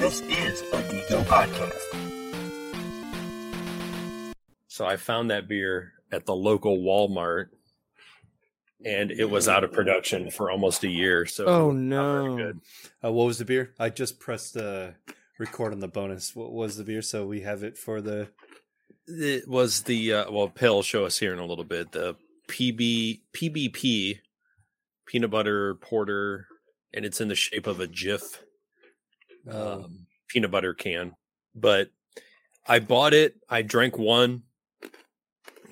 This is a Deco podcast. So I found that beer at the local Walmart and it was out of production for almost a year. So Oh no! good. Uh, what was the beer? I just pressed uh, record on the bonus. What was the beer? So we have it for the. It was the uh, well, Pail show us here in a little bit. The PB PBP peanut butter porter, and it's in the shape of a Jif Um, um, peanut butter can. But I bought it. I drank one.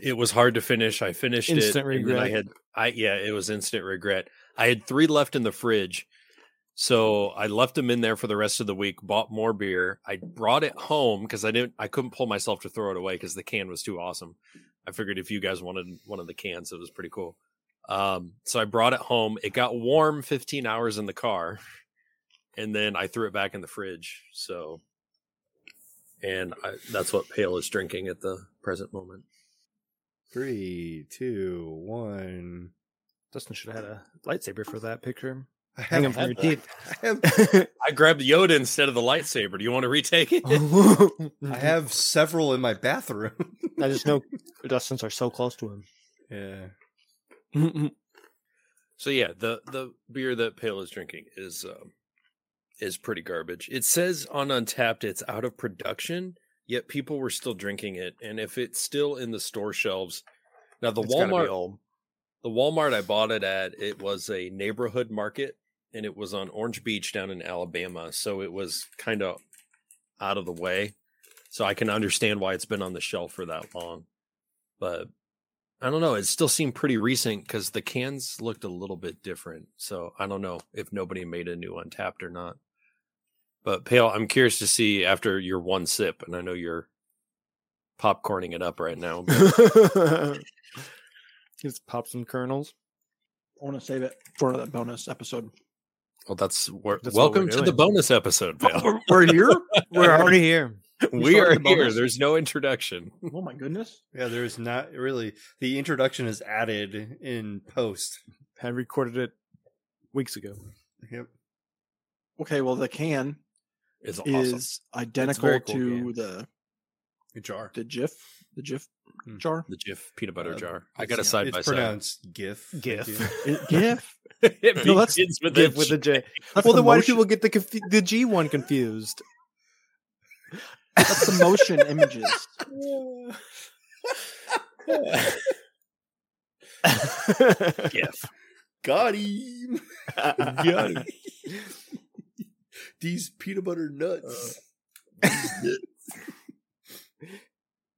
It was hard to finish. I finished Instant it. then I had I yeah, it was instant regret. I had three left in the fridge. So I left them in there for the rest of the week, bought more beer. I brought it home because I didn't I couldn't pull myself to throw it away because the can was too awesome. I figured if you guys wanted one of the cans, it was pretty cool. Um, so I brought it home. It got warm 15 hours in the car, and then I threw it back in the fridge. So, and I, that's what Pail is drinking at the present moment. three, two, one. Dustin should have had a lightsaber for that picture. I Hang him from your teeth. I have, I grabbed Yoda instead of the lightsaber. Do you want to retake it? I have several in my bathroom. I just know Dustin's are so close to him. yeah. So yeah, the the beer that Pail is drinking is um, is pretty garbage. It says on Untappd it's out of production, yet people were still drinking it. And if it's still in the store shelves, now the It's Walmart the Walmart I bought it at, it was a neighborhood market and it was on Orange Beach down in Alabama. So it was kind of out of the way. So I can understand why it's been on the shelf for that long. But I don't know. It still seemed pretty recent because the cans looked a little bit different. So I don't know if nobody made a new Untappd or not. But Pail, I'm curious to see after your one sip, and I know you're popcorning it up right now. but- Just pop some kernels. I want to save it for the bonus episode. Well, that's, we're, That's what we're welcome to the bonus episode, Pail. We're, we're here. We're already here. we started are the here. There's no introduction. Oh my goodness! Yeah, there's not really. The introduction is added in post. I recorded it weeks ago. Yep. Okay, well the can It's awesome. is identical cool to can. the A jar. the Jif the Jif Hmm. jar. the Jif peanut butter Uh, jar. I got a side it's by side. pronounced GIF. GIF. Thank you. It- Jif. it No, that's begins with Give a with the J. J. That's well, the then why do people get the confu- the G one confused? That's the motion images. Gif. Got him. Got him. These peanut butter nuts.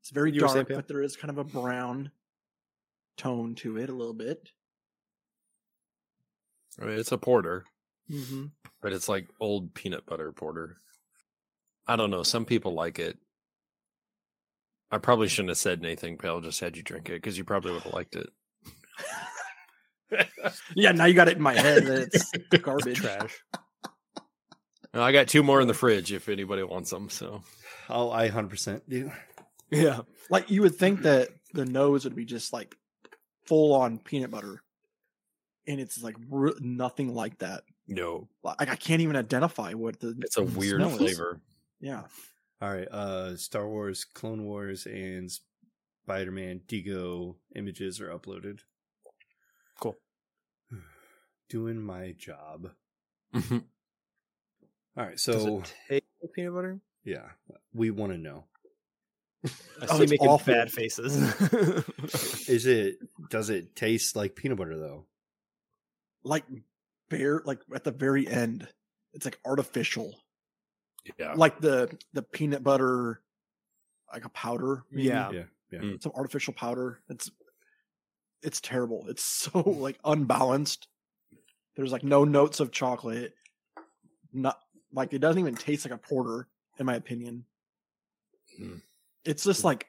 It's very You were dark, Pam? but there is kind of a brown tone to it a little bit. I mean, it's a porter, Mm-hmm. but it's like old peanut butter porter. I don't know. Some people like it. I probably shouldn't have said anything, Pail. Just had you drink it because you probably would have liked it. Yeah, now you got it in my head that it's garbage. Trash. Now, I got two more in the fridge if anybody wants them. So Oh, I 100% do. Yeah. Like you would think that the nose would be just like full on peanut butter, and it's like r- nothing like that. no, Like I can't even identify what the it's a weird smell is. flavor. Yeah, All right. Uh, Star Wars, Clone Wars, and Spider Man Digo images are uploaded. Cool. Doing my job. All right. Does So, it taste peanut butter? yeah, we want to know. I Oh, see it's making awful. bad faces. Is it, does it taste like peanut butter though? like bare like at the very end, it's like artificial, yeah, like the the peanut butter, like a powder. maybe. Yeah. Yeah. Yeah. Mm. some artificial powder. It's it's terrible. It's so like unbalanced. There's like no notes of chocolate. Not like it doesn't even taste like a porter, in my opinion. Mm. It's just like,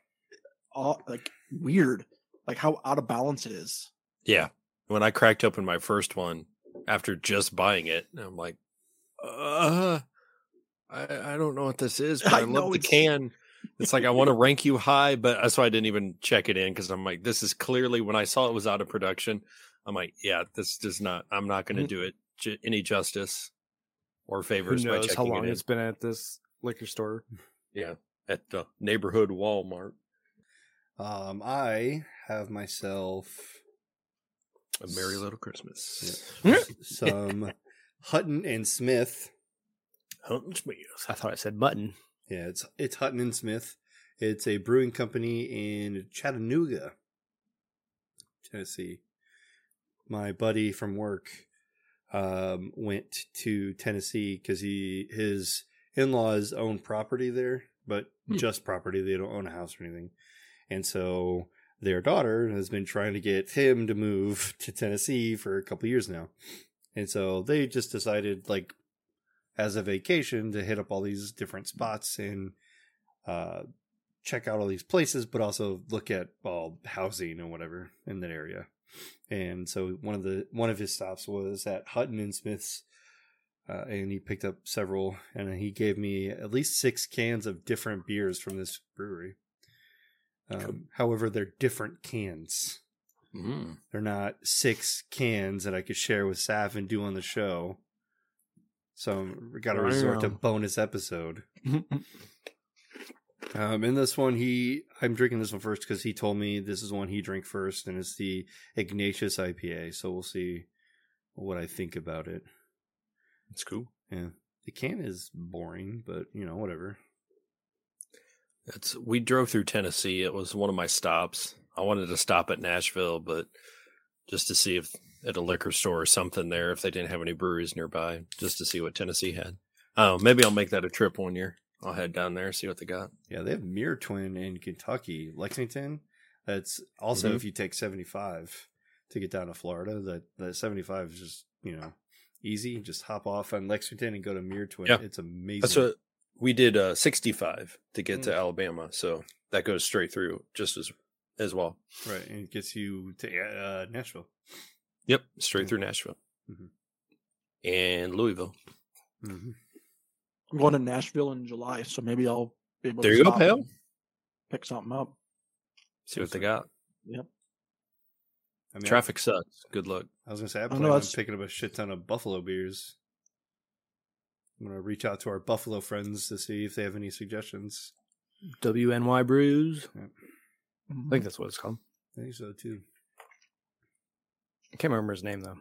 uh, like weird, like how out of balance it is. Yeah. When I cracked open my first one after just buying it, I'm like, uh, I, I don't know what this is, but I, I love the it's- can. It's like I want to rank you high, but that's why I didn't even check it in because I'm like, this is clearly when I saw it was out of production. I'm like, yeah, this does not. I'm not going to Mhm. do it any justice or Who favors by knows checking how long it in. it's been at this liquor store? Yeah, at the neighborhood Walmart. Um, I have myself A merry little Christmas. some Hutton and Smith. Hunting Smith. I thought I said mutton. Yeah, it's it's Hutton and Smith. It's a brewing company in Chattanooga, Tennessee. My buddy from work um, went to Tennessee because he his in laws own property there, but Hmm. just property. They don't own a house or anything, and so their daughter has been trying to get him to move to Tennessee for a couple years now, and so they just decided like as a vacation to hit up all these different spots and uh, check out all these places, but also look at all housing and whatever in that area. And so one of the one of his stops was at Hutton and Smith's, uh, and he picked up several, and he gave me at least six cans of different beers from this brewery. Um, However, they're different cans. Mm. They're not six cans that I could share with Saf and do on the show. So we got to resort to bonus episode. Um, in this one, he I'm drinking this one first because he told me this is one he drank first, and it's the Ignatius IPA. So we'll see what I think about it. It's cool. Yeah, the can is boring, but you know whatever. It's we drove through Tennessee. It was one of my stops. I wanted to stop at Nashville, but just to see if at a liquor store or something there, if they didn't have any breweries nearby, just to see what Tennessee had. Oh, maybe I'll make that a trip one year. I'll head down there see what they got. Yeah, they have Mirror Twin in Kentucky, Lexington. That's also Mhm. if you take 75 to get down to Florida. That that 75 is just you know easy. Just hop off on Lexington and go to Mirror Twin. Yeah. It's amazing. That's what we did. Uh, sixty-five to get Mm. to Alabama, so that goes straight through just as as well. right, and it gets you to uh, Nashville. Yep, straight Mm. through Nashville Mhm. and Louisville. Mm-hmm. I'm going to Nashville in July, so maybe I'll be able There to you go, pal. pick something up. See what they got. Yep. I mean, Traffic sucks. Good luck. I was gonna say I plan no, on picking up a shit ton of Buffalo beers. I'm gonna reach out to our Buffalo friends to see if they have any suggestions. WNY Brews. I Mhm. think that's what it's called. I think so too. I can't remember his name though.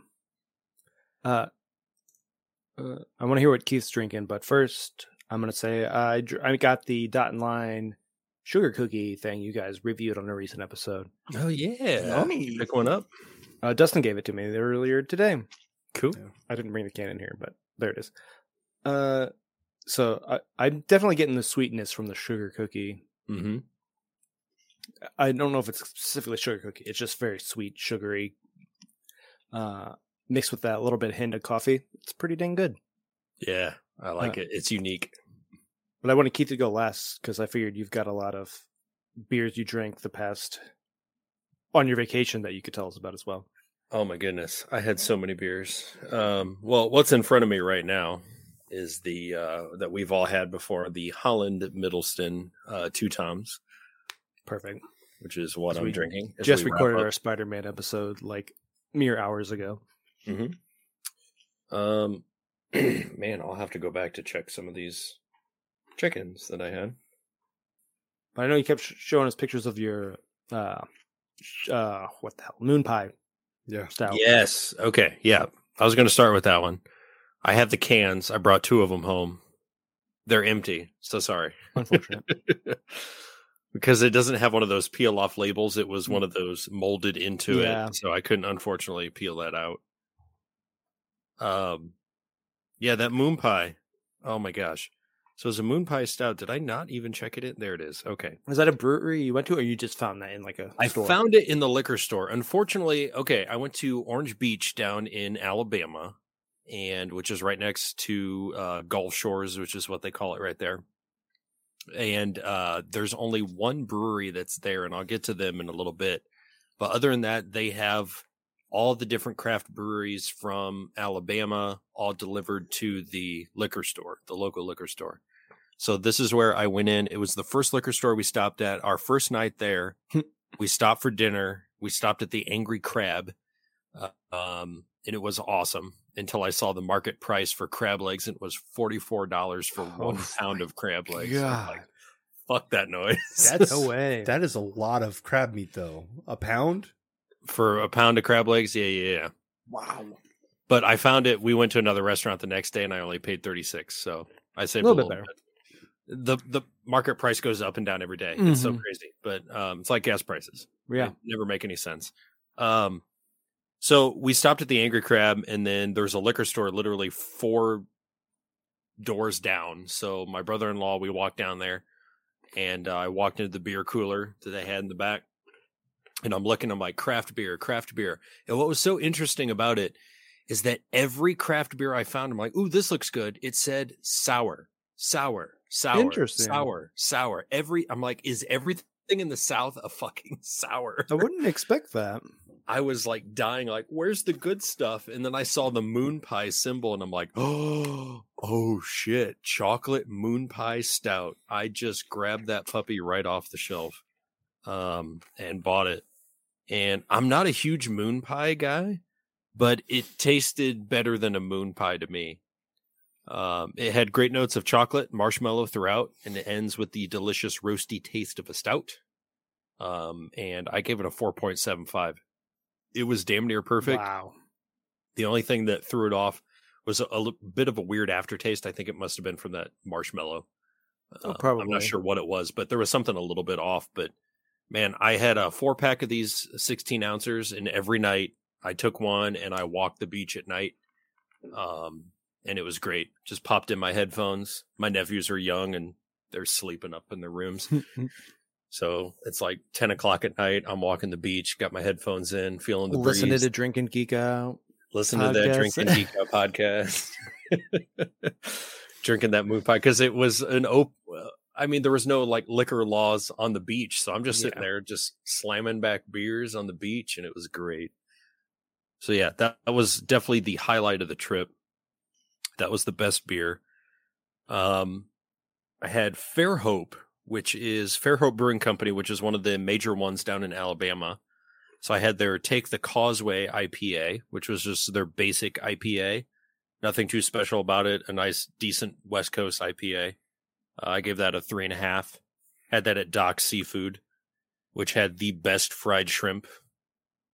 Uh, uh I want to hear what Keith's drinking, but first I'm gonna say I dr- I got the dot and line sugar cookie thing you guys reviewed on a recent episode. Oh yeah, Yummy. pick one up. Uh, Dustin gave it to me earlier today. Cool. Yeah. I didn't bring the can in here, but there it is. Uh, so I, I'm definitely getting the sweetness from the sugar cookie. Mm-hmm. I don't know if it's specifically sugar cookie. It's just very sweet, sugary. Uh, mixed with that little bit of hint of coffee. It's pretty dang good. Yeah, I like Uh, it. It's unique. But I want to keep to go last because I figured you've got a lot of beers you drank the past on your vacation that you could tell us about as well. Oh my goodness, I had so many beers. Um, well, what's in front of me right now is the uh, that we've all had before the Holland Middleston uh, two toms, Perfect. which is what So I'm drinking. Just recorded our Spider-Man episode like mere hours ago. Um, man, I'll have to go back to check some of these chickens that I had. But I know you kept showing us pictures of your uh, sh- uh, what the hell, moon pie Yeah. style. Yes. Okay. Yeah. I was going to start with that one. I have the cans. I brought two of them home. They're empty. So sorry. Unfortunate. because it doesn't have one of those peel off labels. It was one of those molded into Yeah. it. So I couldn't unfortunately peel that out. Um, yeah, that moon pie. Oh my gosh. So it's a moon pie stout. Did I not even check it in? There it is. Okay. Is that a brewery you went to, or you just found that in like a I store? found it in the liquor store. Unfortunately, okay, I went to Orange Beach down in Alabama, and which is right next to uh, Gulf Shores, which is what they call it right there. And uh, there's only one brewery that's there, and I'll get to them in a little bit. But other than that, they have all the different craft breweries from Alabama all delivered to the liquor store, the local liquor store. So this is where I went in. It was the first liquor store we stopped at. Our first night there, we stopped for dinner. We stopped at the Angry Crab. Uh, um, and it was awesome until I saw the market price for crab legs, and it was forty four dollars for Oh one pound of crab legs. I'm like, fuck that noise. That's No way. That is a lot of crab meat, though. A pound. For a pound of crab legs. Yeah, yeah, yeah. Wow. But I found it. We went to another restaurant the next day, and I only paid thirty six. So I saved a Little little, bit bit. The the market price goes up and down every day. It's so Mhm. crazy, but um, it's like gas prices. yeah. They never make any sense. Um, so we stopped at the Angry Crab, and then there's a liquor store literally four doors down. So my brother in law, we walked down there, and uh, I walked into the beer cooler that they had in the back, and I'm looking. I'm like craft beer, craft beer. And what was so interesting about it is that every craft beer I found, I'm like, ooh, this looks good. It said sour, sour, sour, Interesting. sour, sour. Every I'm like, is everything in the South a fucking sour? I wouldn't expect that. I was like dying, like, where's the good stuff? And then I saw the moon pie symbol and I'm like, oh, oh shit, chocolate moon pie stout. I just grabbed that puppy right off the shelf um, and bought it. And I'm not a huge moon pie guy, but it tasted better than a moon pie to me. Um, it had great notes of chocolate, marshmallow throughout, and it ends with the delicious roasty taste of a stout. Um, and I gave it a 4.75 it was damn near perfect. Wow. The only thing that threw it off was a, a bit of a weird aftertaste. I think it must have been from that marshmallow. Oh, Uh, I'm not sure what it was, but there was something a little bit off. But man, I had a four pack of these 16 ounces, and every night I took one and I walked the beach at night. Um, and it was great. Just popped in my headphones. My nephews are young and they're sleeping up in their rooms. So it's like 10 o'clock at night. I'm walking the beach, got my headphones in, feeling the Listen breeze. to Drink and Geek Out. Listen to that podcast. Drinking Geek Out podcast. Drinking that moon pie because it was an op. I mean, there was no like liquor laws on the beach, so I'm just sitting Yeah. there just slamming back beers on the beach, and it was great. So yeah, that, that was definitely the highlight of the trip. That was the best beer. Um, I had Fairhope, which is Fairhope Brewing Company, which is one of the major ones down in Alabama. So I had their Take the Causeway IPA, which was just their basic IPA. Nothing too special about it. A nice, decent West Coast IPA. Uh, I gave that a three and a half. Had that at Doc Seafood, which had the best fried shrimp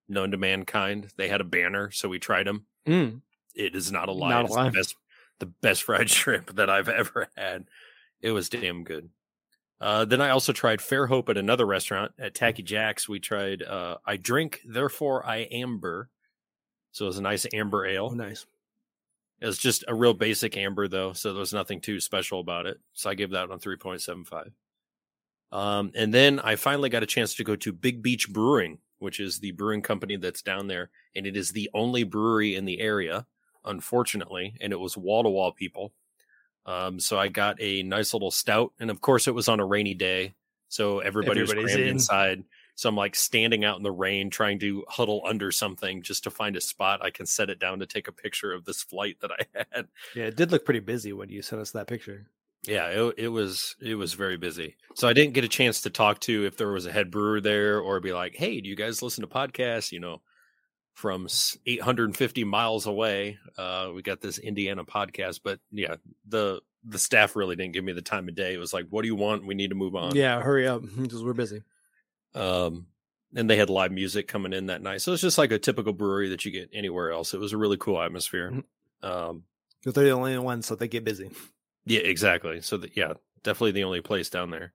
known to mankind. They had a banner, so we tried them. Mm. It is not a lie. Not a it's lie. the best, the best fried shrimp that I've ever had. It was damn good. Uh, then I also tried Fairhope at another restaurant at Tacky Jack's. We tried uh, I drink, therefore I amber. So it was a nice amber ale. Oh, nice. It was just a real basic amber though, so there was nothing too special about it. So I gave that one three point seven five. Um, and then I finally got a chance to go to Big Beach Brewing, which is the brewing company that's down there, and it is the only brewery in the area, unfortunately, and it was wall to wall people. Um, so I got a nice little stout, and of course it was on a rainy day, so everybody was crammed in. inside. So I'm like standing out in the rain, trying to huddle under something just to find a spot I can set it down to take a picture of this flight that I had. Yeah, it did look pretty busy when you sent us that picture. Yeah, it, it was it was very busy. So I didn't get a chance to talk to if there was a head brewer there or be like, "Hey, do you guys listen to podcasts?" You know, from 850 miles away, uh, we got this Indiana podcast. But yeah, the the staff really didn't give me the time of day. It was like, "What do you want? We need to move on." Yeah, hurry up because we're busy. Um, and they had live music coming in that night, so it's just like a typical brewery that you get anywhere else. It was a really cool atmosphere. Mhm. Um, they're the only ones, so they get busy. Yeah, exactly. So that yeah, definitely the only place down there.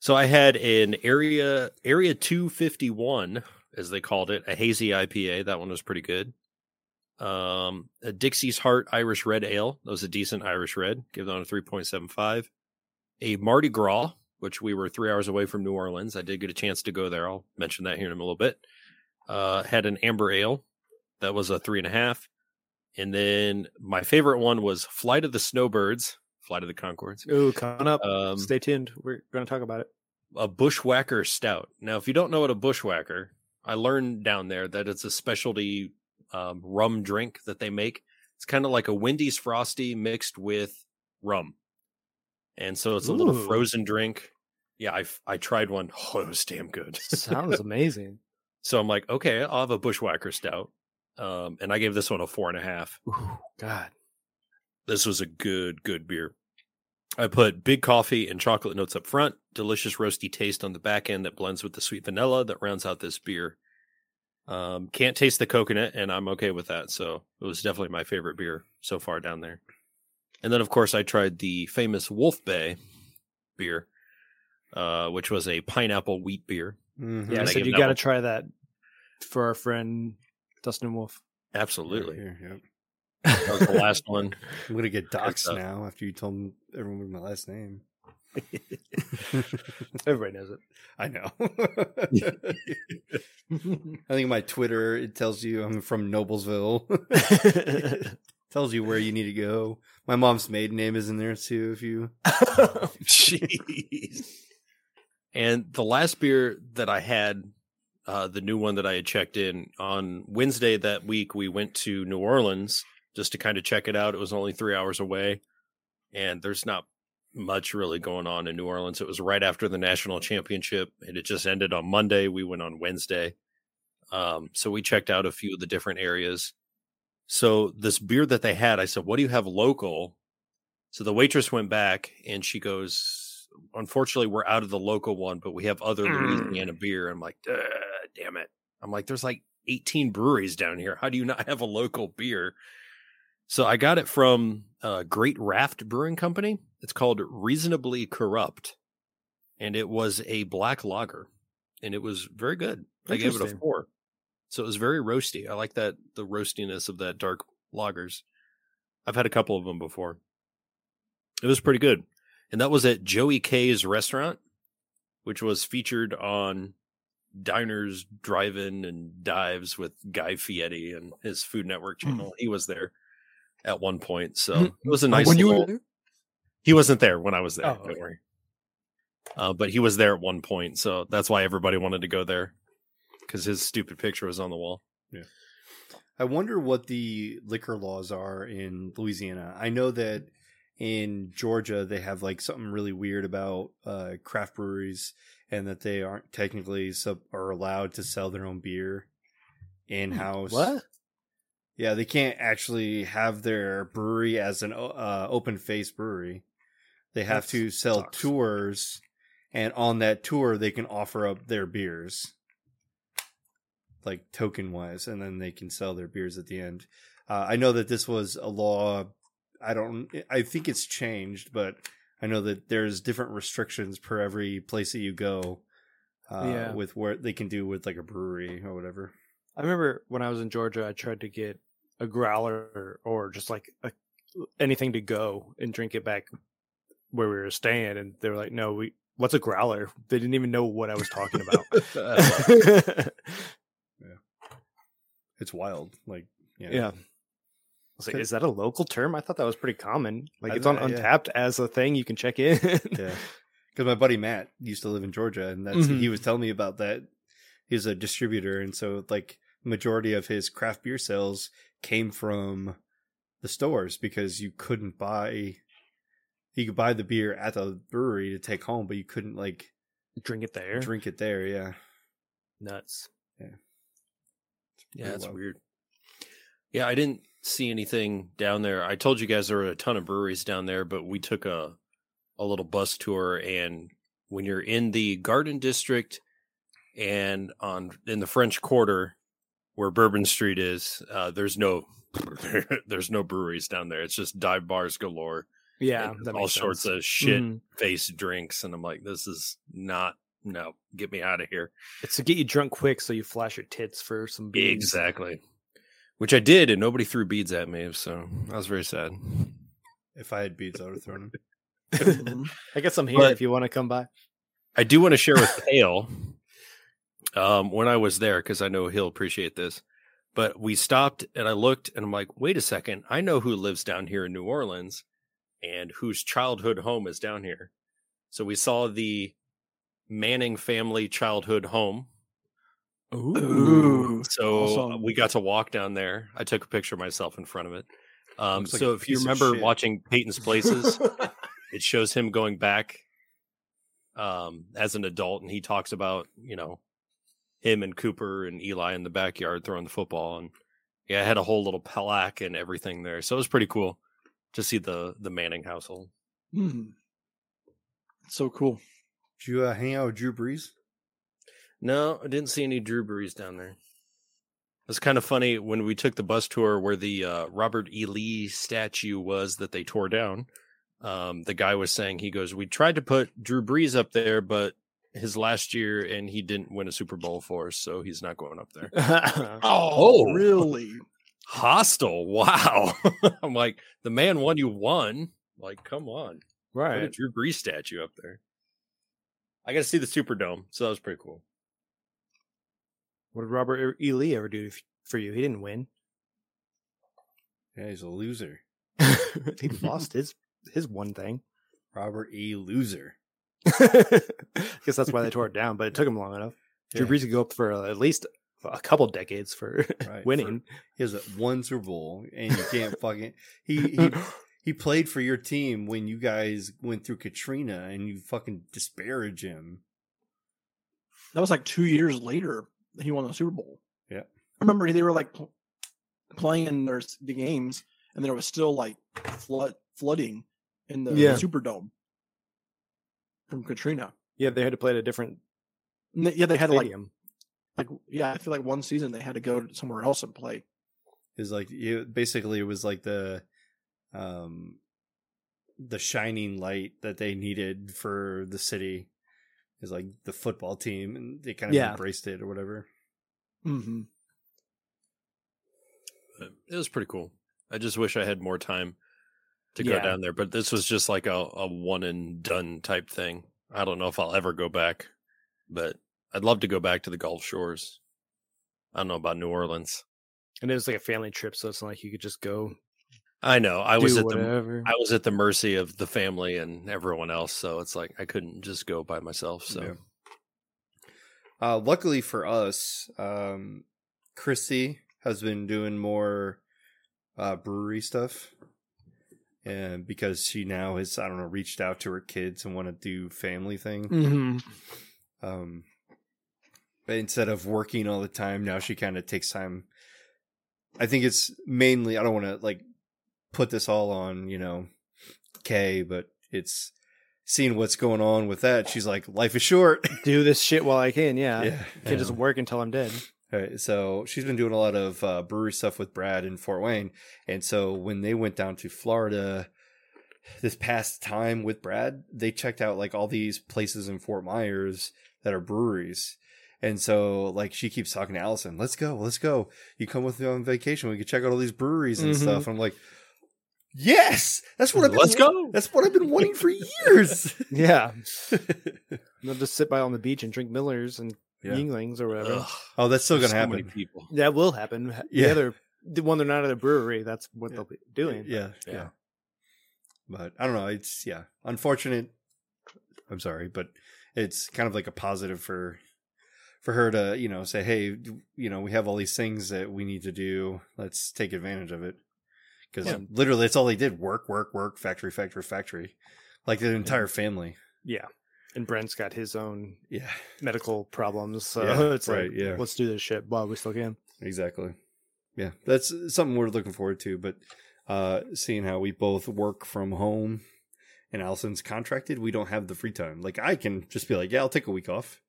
So I had an area area 251 as they called it, a hazy IPA. That one was pretty good. Um a Dixie's Heart Irish Red Ale. That was a decent Irish red. Give that one a 3.75. A Mardi Gras, which we were 3 hours away from New Orleans. I did get a chance to go there. I'll mention that here in a little bit. Uh had an amber ale. That was a three and a half. And then my favorite one was Flight of the Snowbirds, Flight of the Conchords. Ooh, coming up. Um, Stay tuned. We're going to talk about it. a bushwhacker stout. Now, if you don't know what a bushwhacker, I learned down there that it's a specialty um, rum drink that they make. It's kind of like a Wendy's Frosty mixed with rum, and so it's a little frozen drink. Yeah, I I tried one. Oh, it was damn good. Sounds amazing. so I'm like, okay, I'll have a bushwhacker stout. Um, and I gave this one a four and a half. Ooh, God. This was a good, good beer. I put big coffee and chocolate notes up front, delicious roasty taste on the back end that blends with the sweet vanilla that rounds out this beer. Um, can't taste the coconut, and I'm okay with that. So it was definitely my favorite beer so far down there. And then, of course, I tried the famous Wolf Bay beer, uh, which was a pineapple wheat beer. Mhm. Yeah, I And I said you got to try that for our friend Dustin Wolf. Absolutely. Here, yep. That was the last one. I'm gonna get That's doxxed up. now after you told me everyone my last name. Everybody knows it. I know. I think my Twitter it tells you I'm from Noblesville. tells you where you need to go. My mom's maiden name is in there too. If you Jeez. And the last beer that I had, uh, the new one that I had checked in on Wednesday that week, we went to New Orleans just to kind of check it out. It was only three hours away, and there's not much really going on in New Orleans. It was right after the national championship, and it just ended on Monday. We went on Wednesday. Um, so we checked out a few of the different areas. So this beer that they had, I said, "What do you have local?" So the waitress went back and she goes, "Unfortunately, we're out of the local one, but we have other Mm. Louisiana beer." I'm like, "Damn it!" I'm like, "There's like 18 breweries down here. How do you not have a local beer?" So I got it from uh, Great Raft Brewing Company. It's called Reasonably Corrupt, and it was a black lager, and it was very good. I gave it a four. So it was very roasty. I like that the roastiness of that dark lagers. I've had a couple of them before. It was pretty good. And that was at Joey K's restaurant, which was featured on Diners, Drive-In, and Dives with Guy Fieri and his Food Network Hmm. channel. He was there at one point. So Hmm. it was a nice when you little- were he wasn't there when I was there. Oh, don't okay. worry. Uh, but he was there at one point, so that's why everybody wanted to go there because his stupid picture was on the wall. Yeah. I wonder what the liquor laws are in Louisiana. I know that in Georgia they have like something really weird about uh, craft breweries and that they aren't technically sub- are allowed to sell their own beer in house. What? Yeah, they can't actually have their brewery as an uh, open face brewery. They have That's- to sell sucks. tours, and on that tour they can offer up their beers, like token wise, and then they can sell their beers at the end. Uh, I know that this was a law. I don't. I think it's changed, but I know that there's different restrictions per every place that you go. Uh, Yeah. with what they can do with like a brewery or whatever. I remember when I was in Georgia, I tried to get a growler or just like a, anything to go and drink it back where we were staying, and they were like, "No, we what's a growler?" They didn't even know what I was talking about. It's wild. Like yeah. yeah. I was like, is that a local term? I thought that was pretty common. Like I- it's on yeah. Untappd as a thing you can check in. yeah. Because my buddy Matt used to live in Georgia, and that's Mhm. he was telling me about that. He's a distributor, and so like majority of his craft beer sales came from the stores because you couldn't buy. You could buy the beer at the brewery to take home, but you couldn't like Drink it there. drink it there. Yeah, Nuts. Yeah, pretty that's weird. Yeah, I didn't see anything down there. I told you guys there were a ton of breweries down there, but we took a a little bus tour and when you're in the Garden District and on in the French Quarter where Bourbon Street is, uh, there's no there's no breweries down there. It's just dive bars galore. Yeah, all sorts sense. of shit faced drinks and I'm like this is not no, get me out of here. It's to get you drunk quick, so you flash your tits for some beads. Exactly. Which I did, and nobody threw beads at me, so I was very sad. if I had beads, I would have thrown them. I guess I'm here But- if you want to come by. I do want to share with Pail um, when I was there because I know he'll appreciate this. But we stopped and I looked and I'm like, wait a second, I know who lives down here in New Orleans and whose childhood home is down here. So we saw the Manning family childhood home. Ooh. So Awesome. we got to walk down there. I took a picture of myself in front of it. Um, Looks like so if you remember watching Peyton's Places, it shows him going back um, as an adult, and he talks about you know him and Cooper and Eli in the backyard throwing the football, and Yeah, I had a whole little Pelac and everything there, so it was pretty cool to see the the Manning household. Mm. So cool. Did you uh, hang out with Drew Brees? No, I didn't see any Drew Brees down there. It's kind of funny when we took the bus tour where the uh, Robert E. Lee statue was that they tore down. Um, the guy was saying he goes, "We tried to put Drew Brees up there, but his last year and he didn't win a Super Bowl for us, so he's not going up there." Oh, Oh. really? Hostile. Wow. I'm like, the man won you one. Like, come on. Put a right. Drew Brees statue up there. I got to see the Superdome, so that was pretty cool. What did Robert E. Lee ever do for you? He didn't win. Yeah, he's a loser. he lost his his one thing. Robert E. Loser. I guess that's why they tore it down, but it took him long enough. Drew. Brees could go up for uh, at least a couple decades for Right, winning. He has a one Super Bowl, and you can't fucking. He he he played for your team when you guys went through Katrina, and you fucking disparage him. That was like two years later that he won the Super Bowl. Yeah. I remember they were like pl- playing in their the games, and there was still like flood flooding in the Yeah. Superdome from Katrina. yeah, they had to play at a different they- yeah, they had to like like yeah, I feel like one season they had to go somewhere else and play. Is like you basically it was like the um the shining light that they needed for the city is like the football team and they kind of Yeah. embraced it or whatever. Mm-hmm. It was pretty cool. I just wish I had more time to go Yeah. down there, but this was just like a, a one and done type thing. I don't know if I'll ever go back, but I'd love to go back to the Gulf Shores. I don't know about New Orleans. And it was like a family trip, so it's not like you could just go I know. I do was at the. I was at the mercy of the family and everyone else, so it's like I couldn't just go by myself. So Yeah. Uh, luckily for us, um, Christy has been doing more uh, brewery stuff, and because she now has, I don't know, reached out to her kids and want to do family thing. mm-hmm. Um, but instead of working all the time, now she kind of takes time. I think it's mainly I don't want to like put this all on you know Kay, but it's seeing what's going on with that. She's like, life is short. do this shit while I can. Yeah, yeah, can't just work until I'm dead. All right, so she's been doing a lot of uh, brewery stuff with Brad in Fort Wayne, and so when they went down to Florida this past time with Brad, they checked out like all these places in Fort Myers that are breweries. And so, like, she keeps talking to Allison, let's go, let's go. You come with me on vacation. We can check out all these breweries and Mhm. stuff. I'm like, yes, that's what I've been, let's go. That's what I've been wanting for years. Yeah, they'll just sit by on the beach and drink Millers and Yeah. Yuenglings or whatever. Ugh, oh, that's still there's going to so happen. people. That will happen. Yeah. The other, the one they're not at a brewery, that's what Yeah. they'll be doing. Yeah, Yeah. yeah. But I don't know. It's yeah, unfortunate. I'm sorry, but it's kind of like a positive for for her to you know say, hey, you know, we have all these things that we need to do. Let's take advantage of it. Because Yeah. literally, that's all they did: work, work, work, factory, factory, factory. Like the entire family. Yeah. And Brent's got his own Yeah, medical problems, so Yeah, it's right, like, yeah. let's do this shit while we still can. exactly. Yeah, that's something we're looking forward to. But uh seeing how we both work from home and Allison's contracted, we don't have the free time. Like I can just be like, yeah, I'll take a week off,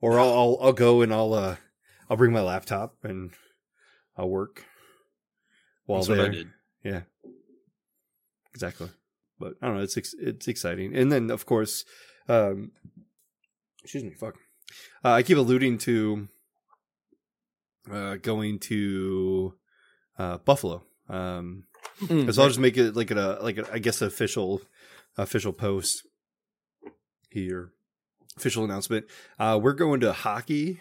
or I'll I'll, I'll go and I'll uh I'll bring my laptop and I'll work while That's what there. Yeah, exactly. But I don't know. It's ex- it's exciting, and then of course, um, excuse me, fuck. Uh, I keep alluding to uh, going to uh, Buffalo. Um, Mm. so I'll just make it like a like a, I guess official official post here, official announcement. Uh, we're going to hockey.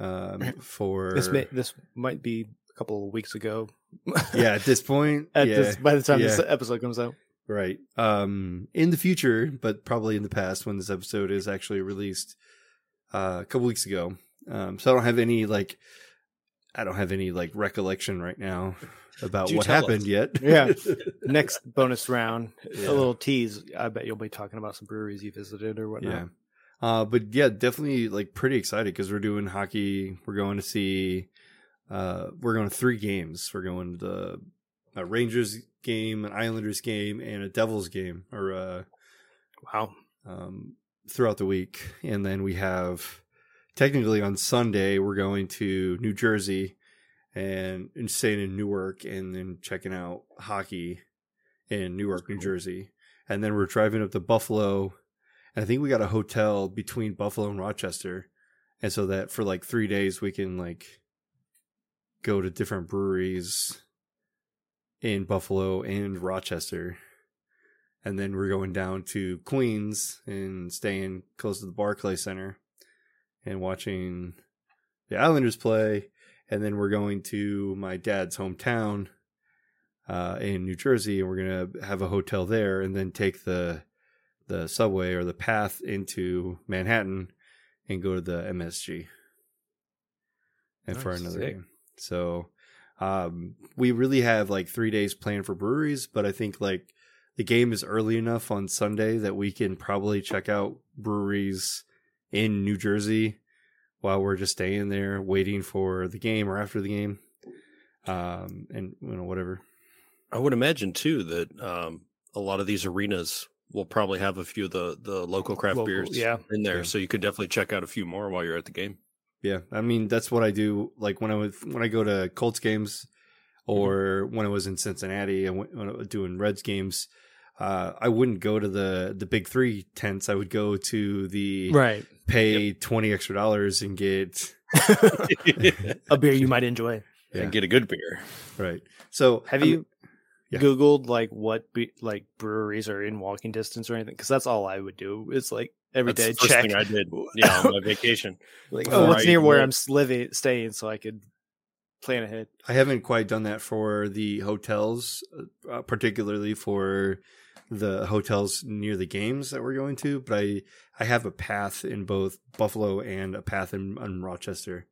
Um, for This may, this might be a couple of weeks ago. yeah, at this point, At yeah, this by the time this episode comes out. right. Um, in the future, but probably in the past when this episode is actually released, uh, a couple weeks ago. Um, so I don't have any like, I don't have any like recollection right now about what happened us. yet. Yeah. Next bonus round, Yeah. a little tease. I bet you'll be talking about some breweries you visited or whatnot. Yeah. Uh, but yeah, definitely like pretty excited because we're doing hockey. We're going to see uh, we're going to three games. We're going to a Rangers game, an Islanders game, and a Devils game, or uh, Wow. um, throughout the week. And then we have technically on Sunday, we're going to New Jersey and, and staying in Newark and then checking out hockey in Newark, New Jersey. And then we're driving up to Buffalo. And I think we got a hotel between Buffalo and Rochester. And so that for like three days, we can like go to different breweries in Buffalo and Rochester and then we're going down to Queens and staying close to the Barclay Center and watching the Islanders play. And then we're going to my dad's hometown uh, in New Jersey, and we're gonna have a hotel there, and then take the the subway or the path into Manhattan and go to the MSG and for another Sick. game. So um, we really have like three days planned for breweries, but I think like the game is early enough on Sunday that we can probably check out breweries in New Jersey while we're just staying there waiting for the game or after the game. Um, and you know, whatever. I would imagine too that um, a lot of these arenas will probably have a few of the the local craft Local, beers yeah. in there, Yeah. so you could definitely check out a few more while you're at the game. Yeah, I mean that's what I do. Like when I was when I go to Colts games, or when I was in Cincinnati and when I was doing Reds games, uh, I wouldn't go to the the big three tents. I would go to the Right. pay twenty extra dollars and get A beer you might enjoy. Yeah. and get a good beer. right. So Have I mean, you yeah. Googled like what be- like breweries are in walking distance or anything? Because that's all I would do. It's like every That's day the first check. thing I did. Yeah, on my vacation. like, Oh, what's near where. I'm living, staying, so I could plan ahead. I haven't quite done that for the hotels, uh, particularly for the hotels near the games that we're going to. But I I have a path in both Buffalo and a path in, in Rochester.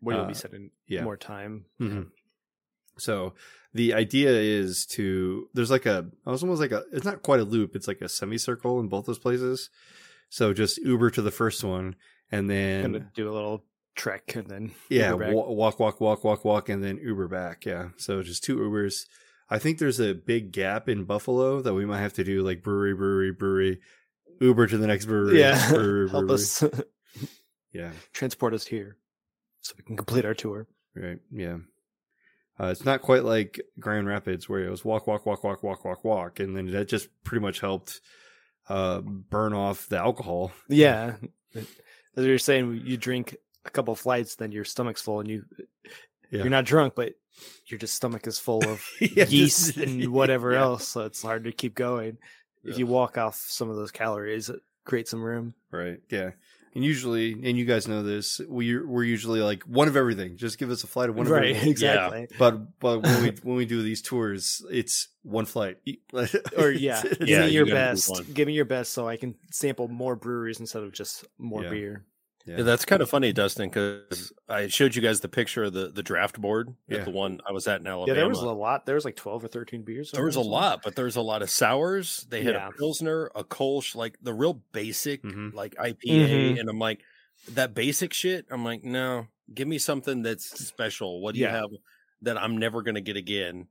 Where you'll Uh, be spending yeah. more time. Mhm. So the idea is to there's like a it's almost like a it's not quite a loop it's like a semicircle in both those places. So just Uber to the first one and then Gonna do a little trek and then yeah walk walk walk walk walk and then Uber back. Yeah, so just two Ubers. I think there's a big gap in Buffalo that we might have to do like brewery brewery brewery Uber to the next brewery. yeah, brewery, help brewery. us Yeah. transport us here so we can complete our tour. Right. Yeah. Uh, it's not quite like Grand Rapids where it was walk, walk, walk, walk, walk, walk, walk, and then that just pretty much helped uh, burn off the alcohol. Yeah, as you're saying, you drink a couple flights, then your stomach's full, and you Yeah. you're not drunk, but your just stomach is full of Yeah, yeast just- and whatever yeah. else, so it's hard to keep going. If you walk off some of those calories, it creates some room. Right. Yeah. And usually, and you guys know this, we we're usually like one of everything. Just give us a flight of one of right, everything. exactly. But but when we when we do these tours, it's one flight. Or yeah, It's- give me your gotta best. Give me your best, so I can sample more breweries instead of just more Yeah. beer. Yeah. Yeah, that's kind of funny, Dustin, because I showed you guys the picture of the the draft board Yeah. the one I was at in Alabama. Yeah, there was a lot. There was like twelve or thirteen beers. There was a lot, but there was a lot of sours. They had Yeah. a pilsner, a Kolsch, like the real basic, Mhm. like IPA. Mhm. And I'm like, that basic shit. I'm like, no, give me something that's special. What do you have that I'm never gonna get again?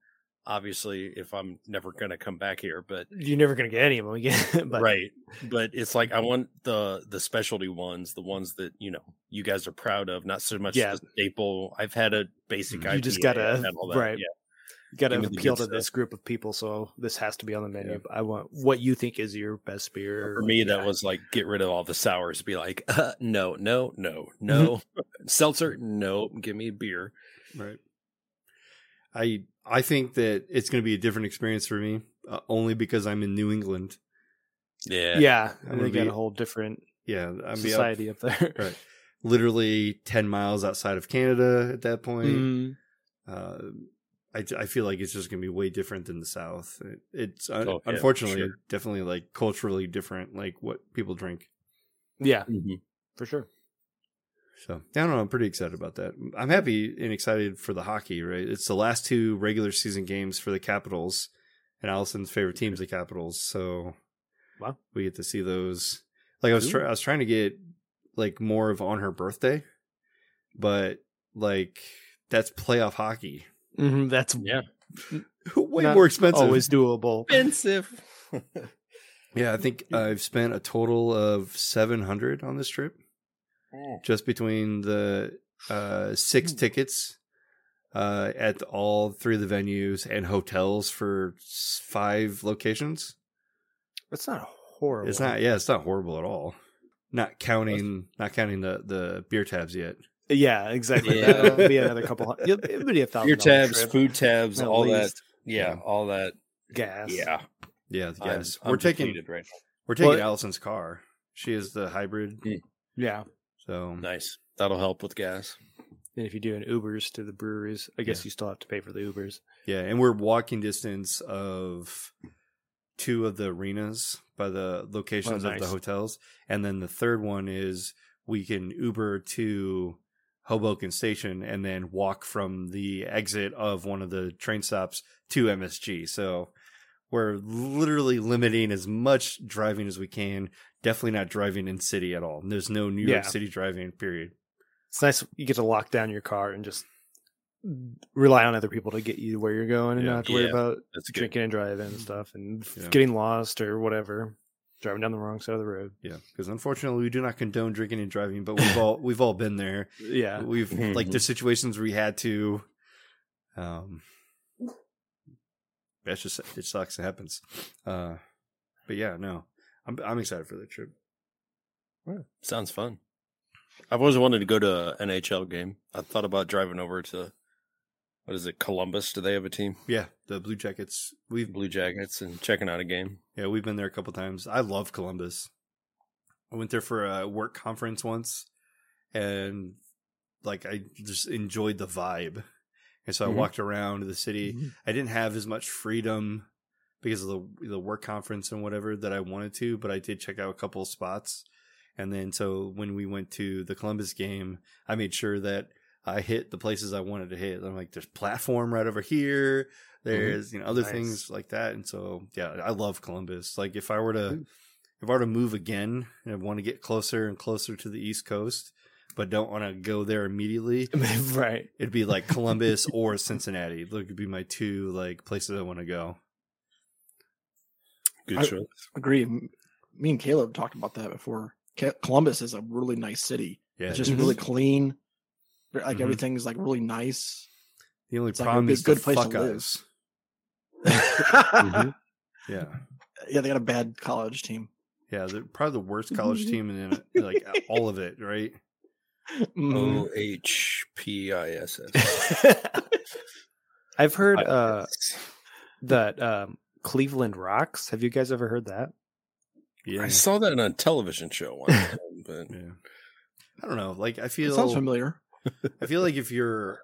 Obviously, if I'm never gonna come back here, but You're never gonna get any of them again. but right. But it's like I want the the specialty ones, the ones that you know you guys are proud of, not so much Yeah. the staple. I've had a basic. You IPA, just all that, right. Yeah. you got to appeal to this group of people, so this has to be on the menu. Yeah. I want what you think is your best beer. For or- me, yeah. that was like get rid of all the sours. Be like, uh, no, no, no, no. Seltzer, no. Give me beer. Right. I I think that it's going to be a different experience for me, uh, only because I'm in New England. Yeah, yeah. I'm And gonna they got a whole different Yeah, I'm be up, society up, there. right, literally ten miles outside of Canada at that point. Mhm. Uh, I I feel like it's just going to be way different than the South. It, it's un- Oh, yeah, unfortunately sure. definitely like culturally different, like what people drink. Yeah, Mhm. for sure. So I don't know. I'm pretty excited about that. I'm happy and excited for the hockey. Right, it's the last two regular season games for the Capitals, and Allison's favorite team's the Capitals. So Wow. we get to see those. Like I was, try- I was trying to get like more of on her birthday, but like that's playoff hockey. Mhm, that's Yeah. Way not more expensive. always doable. Expensive. Yeah, I think I've spent a total of seven hundred on this trip, just between the uh, six tickets uh, at all three of the venues and hotels for five locations. That's not horrible. It's not. Yeah, it's not horrible at all. Not counting, not counting the the beer tabs yet. Yeah, exactly. Yeah. That'll be another couple. hun- It'll, it'll be a thousand. Beer tabs, trip, food tabs, at all that. least. Yeah, Yeah. all that. gas. Yeah. Yeah, the I'm- gas. I'm we're taking depleted right we're taking Well- Allison's car. She is the hybrid, yeah. So. Nice. That'll help with gas. And if you do an Ubers to the breweries, I guess Yeah. you still have to pay for the Ubers. Yeah, and we're walking distance of two of the arenas by the locations Oh, of the hotels, and then the third one is we can Uber to Hoboken Station and then walk from the exit of one of the train stops to MSG. So we're literally limiting as much driving as we can. Definitely not driving in city at all. There's no New York Yeah. City driving. Period. It's nice you get to lock down your car and just rely on other people to get you where you're going and Yeah. not have to worry Yeah. about That's good. drinking and driving and stuff and Yeah. getting lost or whatever. Driving down the wrong side of the road. Yeah, because unfortunately we do not condone drinking and driving, but we've all we've all been there. Yeah. We've like there's situations where we had to. Um, that's just it sucks. It happens. Uh, but yeah, no, I'm I'm excited for the trip. Sounds fun. I've always wanted to go to an NHL game. I thought about driving over to what is it, Columbus? Do they have a team? Yeah, the Blue Jackets. We've Blue Jackets and checking out a game. yeah we've been there a couple times. I love Columbus. I went there for a work conference once, and like I just enjoyed the vibe. And so I Mhm. walked around the city. I didn't have as much freedom because of the the work conference and whatever that I wanted to, but I did check out a couple of spots. And then so when we went to the Columbus game, I made sure that I hit the places I wanted to hit. I'm like, there's platform right over here. Mm-hmm. There's you know other Nice. things like that. And so yeah, I love Columbus. Like if I were to if I were to move again and I want to get closer and closer to the East Coast, but don't want to go there immediately, right. It'd be like Columbus or Cincinnati. Those would be my two like places I want to go. Good I- choice. Agree. Me and Caleb talked about that before. Columbus is a really nice city. Yeah, It's just really clean. Like Mhm. everything's like really nice. the only it's like a problem good- is good the place to fuck live. Mm-hmm. Yeah, Yeah, they got a bad college team. yeah. They're probably the worst college team in like all of it. Right? Mhm. O H P I S S. I've heard uh, that um, Cleveland rocks. Have you guys ever heard that? Yeah, I saw that on a television show one time, but yeah. I don't know. Like I It feel sounds familiar. I feel like if you're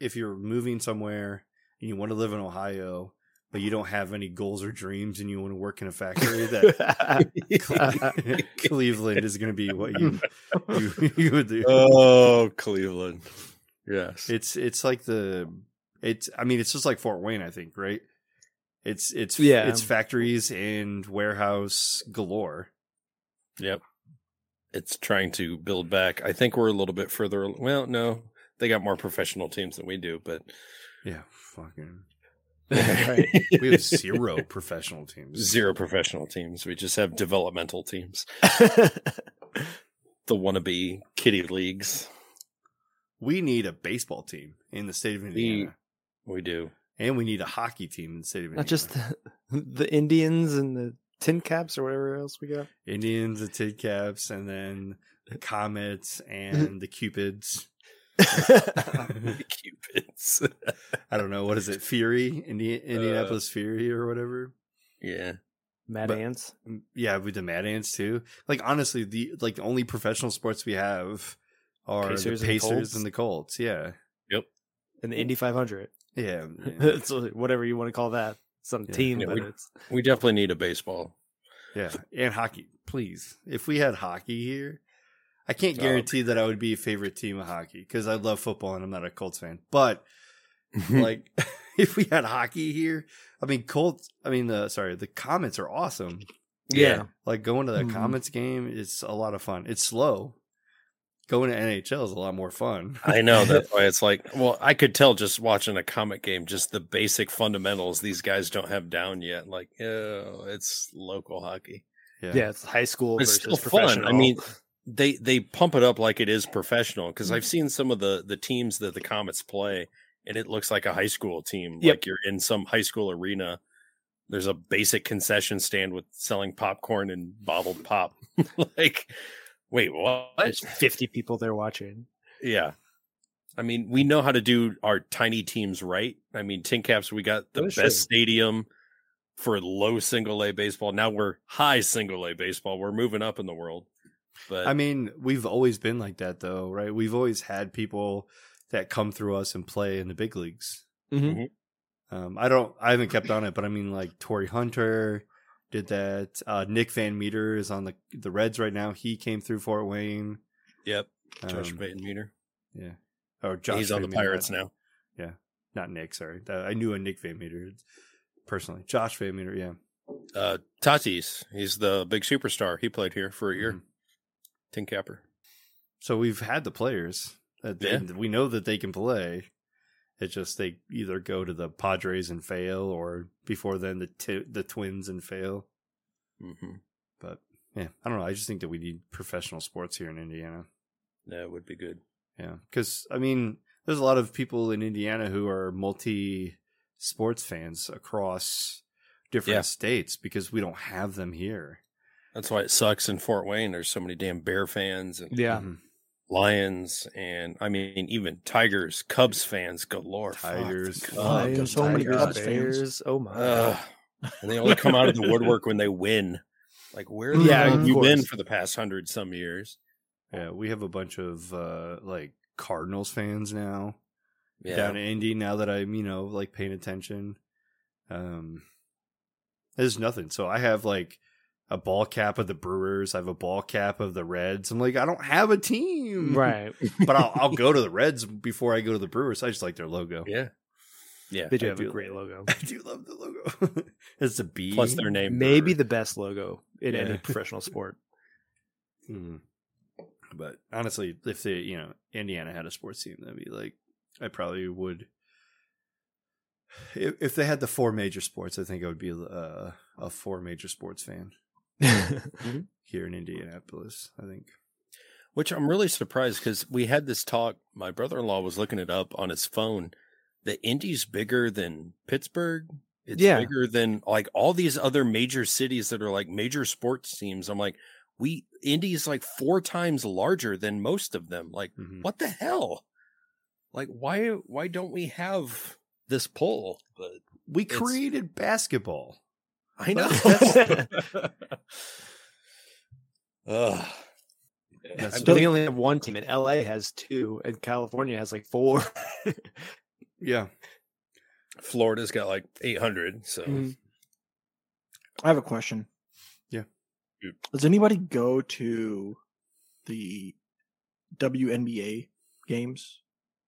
if you're moving somewhere and you want to live in Ohio, but you don't have any goals or dreams, and you want to work in a factory, that Cleveland is going to be what you you, you would do. oh, Cleveland. Yes. It's it's like the it's I mean it's just like Fort Wayne I think right. It's it's Yeah. it's factories and warehouse galore. Yep. It's trying to build back. I think we're a little bit further. Well, no, they got more professional teams than we do, but Yeah, fucking. Right. We have zero professional teams. zero professional teams. We just have developmental teams, the wannabe kitty leagues. We need a baseball team in the state of Indiana, We do. And we need a hockey team in the state of Indiana. Not just the, the Indians and the tin caps or whatever else we got. Indians, the Tin Caps, and then the Komets and the Cupids. the Cupids. I don't know what is it, Fury, Indi- uh, Indianapolis Fury, or whatever. yeah. Mad But- ants. Yeah, with the Mad Ants too. Like honestly, the like the only professional sports we have are Pacers the and Pacers Colts? and the Colts. Yeah, Yep. And the Indy 500. Yeah. yeah. it's whatever you want to call that. Some Yeah. team, Yeah, but we- it's We definitely need a baseball. Yeah, and hockey. Please, if we had hockey here, I can't Oh, guarantee that I would be a favorite team of hockey because I love football and I'm not a Colts fan. But like, if we had hockey here, I mean, Colts. I mean, the sorry, the Komets are awesome. Yeah. Like going to that Mhm. Komets game is a lot of fun. It's slow, going to NHL is a lot more fun. I know that's why it's like, well, I could tell just watching a comic game, just the basic fundamentals these guys don't have down yet. Like, oh, it's local hockey. Yeah, it's high school It's versus still fun. I mean, they they pump it up like it is professional because mm-hmm. I've seen some of the the teams that the Komets play, and it looks like a high school team. Yep. Like you're in some high school arena. There's a basic concession stand with selling popcorn and bottled pop. like, wait, what? there's 50 people there watching. Yeah. I mean, we know how to do our tiny teams right. I mean, Tin Caps, we got the best true. stadium for low single A baseball. Now we're high single A baseball. We're moving up in the world. But I mean, we've always been like that, though, right? We've always had people that come through us and play in the big leagues. Mhm. Um, I don't, I haven't kept on it, but I mean, like Torii Hunter did that. Uh, Nick Van Meter is on the the Reds right now. He came through Fort Wayne. yep, Josh Um, Van Meter. Yeah. Oh, Josh He's on the Meter, Pirates now. Not Nick, sorry. I knew a Nick Van Meter personally. Josh Van Meter, yeah. Uh, Tatis, he's the big superstar. He played here for a year. Mhm. Tin Capper. So we've had the players. Yeah. we know that they can play. It's just they either go to the Padres and fail, or before then the t- the Twins and fail. hmm But yeah, I don't know. I just think that we need professional sports here in Indiana. That would be good. Yeah, because I mean, there's a lot of people in Indiana who are multi sports fans across different Yeah. states because we don't have them here. That's why it sucks in Fort Wayne. There's so many damn Bear fans and Yeah. Mhm. Lions, and I mean even Tigers, Cubs fans galore. Fuck the Tigers. Cubs. Fuck, there's so many Tigers, Cubs fans. Bears. Oh my. Ugh. and they only come out of the woodwork when they win. Like where the Yeah, hell have of you been for the past hundred some years? Yeah, we have a bunch of uh like Cardinals fans now. Yeah, down in Indy now that I'm, you know, like paying attention. Um there's nothing. So I have like a ball cap of the Brewers, I have a ball cap of the Reds. I'm like, I don't have a team. Right. But I'll I'll go to the Reds before I go to the Brewers. I just like their logo. yeah, yeah. They do I have do- a great logo. I do love the logo. it's a B. Plus their name, Maybe Brewer. the best logo in Yeah. any professional sport. Mhm. But honestly, if they, you know, Indiana had a sports team, that'd be like, I probably would. If, if they had the four major sports, I think I would be uh, a four major sports fan here in Indianapolis. I think. Which I'm really surprised because we had this talk. My brother-in-law was looking it up on his phone. The Indy's bigger than Pittsburgh. It's Yeah. bigger than like all these other major cities that are like major sports teams. I'm like, we Indy's like four times larger than most of them. Like, Mhm. what the hell? Like, why why don't we have this pull? But We created basketball. I know. Ugh. That's I think they only have one team, and LA has two, and California has like four. Yeah. Florida's got like 800. So Mhm. I have a question. Yeah. Does anybody go to the WNBA games,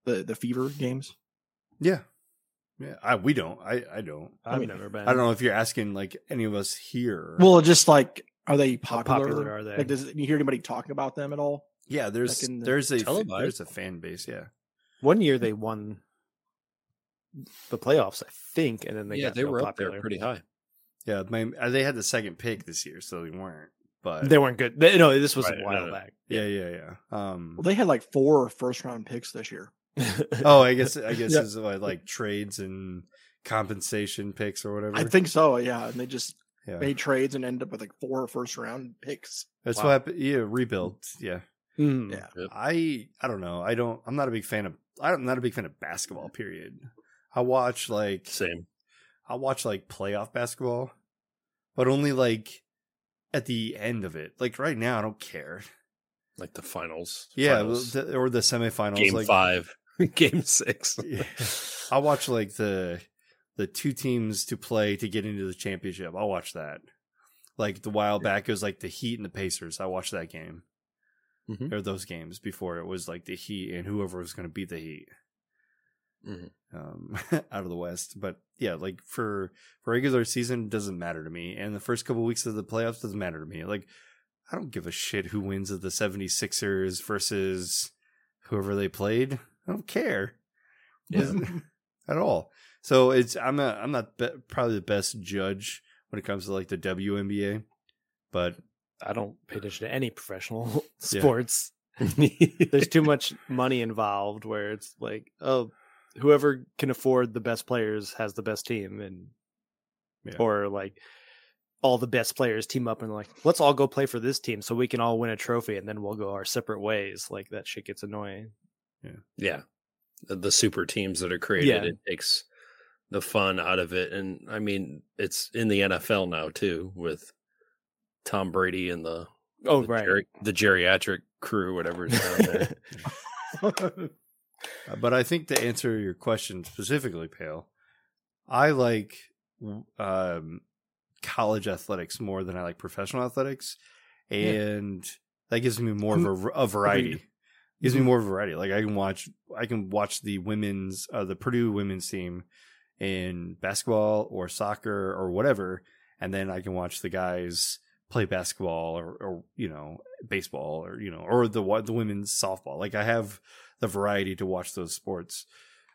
the the Fever games? Yeah. Yeah. I we don't. I I don't. I've mean, never been. I don't know if you're asking like any of us here. Well, just like, are they How popular? popular are they? Like, does you hear anybody talking about them at all? yeah, there's like the there's a televised. there's a fan base. Yeah. One year they won the playoffs, I think, and then they yeah, got they real were up there pretty high. Yeah, my, uh, they had the second pick this year, so they weren't. But They weren't good. They, no, this was Right, a no, while no. back. yeah, yeah, yeah. Um, Well, they had like four first round picks this year. Oh, I guess I guess Yeah. it's what, like trades and compensation picks or whatever. I think so. Yeah, and they just yeah. made trades and ended up with like four first round picks. That's Wow. what happened. Yeah, rebuilt. Yeah, Mm. Yeah. I I don't know. I don't. I'm not a big fan of. I'm not a big fan of basketball. Period. I watch like Same. I watch like playoff basketball, but only like at the end of it. Like right now, I don't care. Like the finals. Yeah, finals. the, or the semifinals. game like, five, game six. Yeah. I'll watch like the the two teams to play to get into the championship. I'll watch that. Like the while back, it was like the Heat and the Pacers. I watched that game Mhm. or those games before it was like the Heat and whoever was going to beat the Heat Mhm. um, out of the West. But yeah, like for for regular season, it doesn't matter to me, and the first couple weeks of the playoffs doesn't matter to me. Like I don't give a shit who wins of the 76ers versus whoever they played. I don't care. Yeah. at all. So it's I'm not I'm not be, probably the best judge when it comes to like the WNBA, but I don't pay attention to any professional sports. There's too much money involved where it's like, oh, whoever can afford the best players has the best team, and Yeah. or like all the best players team up and like, let's all go play for this team so we can all win a trophy, and then we'll go our separate ways. Like that shit gets annoying. yeah the, the super teams that are created Yeah. it takes the fun out of it and i mean it's in the nfl now too with tom brady and the Oh the, right. geri- the geriatric crew whatever is down there Uh, But I think to answer your question specifically, Pail, I like um, college athletics more than I like professional athletics, and that gives me more of a, a variety. Gives me more variety. Like I can watch, I can watch the women's, uh, the Purdue women's team in basketball or soccer or whatever, and then I can watch the guys play basketball or, or you know baseball or you know or the the women's softball. Like I have the variety to watch those sports.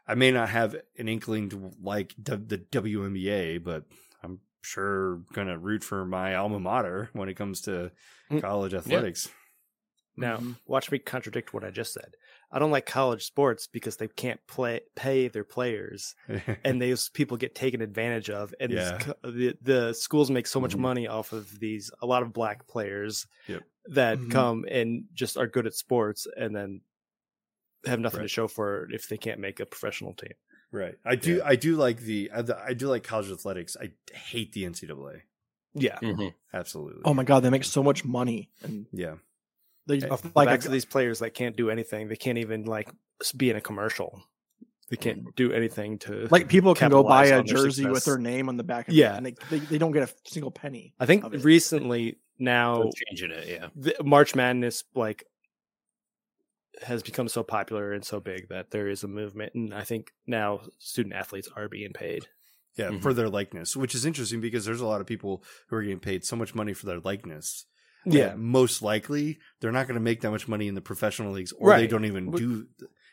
I may not have an inkling to like the WNBA, but I'm sure gonna root for my alma mater when it comes to Mm. college athletics. Now, Mhm. watch me contradict what I just said. I don't like college sports because they can't play pay their players, and those people get taken advantage of. And Yeah. co- the the schools make so much Mhm. money off of these a lot of black players Yep. that Mhm. come and just are good at sports, and then have nothing Right. to show for it if they can't make a professional team. Right. I do. I do like the. I, I do like college athletics. I hate the NCAA. Yeah, Mhm. Absolutely. oh my god, they make so much money, and yeah. they Hey, like like back to these players that can't do anything. They can't even like be in a commercial. They can't do anything to like people can go buy a on their jersey with their name on the back. Of Yeah. it, and they, they they don't get a single penny. I think of it. recently now They're changing it yeah the March Madness like has become so popular and so big that there is a movement, and I think now student athletes are being paid. Yeah, Mhm. for their likeness, which is interesting because there's a lot of people who are getting paid so much money for their likeness. Yeah, most likely they're not going to make that much money in the professional leagues, or they don't even do.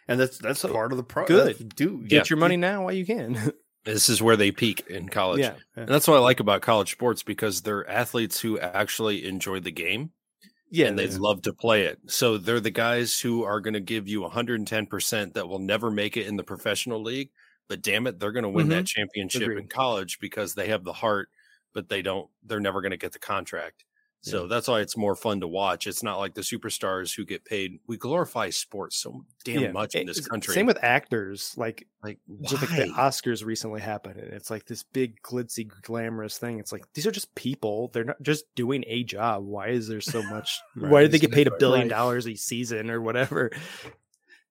And that's that's So, part of the pro. good. that's- Do get Yeah. your money now while you can. this is where they peak in college yeah, and that's what i like about college sports because they're athletes who actually enjoy the game yeah, and they they- love to play it. So they're the guys who are going to give you 110% that will never make it in the professional league, but damn it, they're going to win that mm-hmm. championship in college because they have the heart, but they don't they're never going to get the contract. So that's why it's more fun to watch. It's not like the superstars who get paid. We glorify sports so damn yeah. much in this country. Same with actors, like like just like the? Oscars recently happened, and it's like this big glitzy, glamorous thing. It's like these are just people; they're not just doing a job. Why is there so much? Right. Why did they get paid a billion Right. dollars a season or whatever?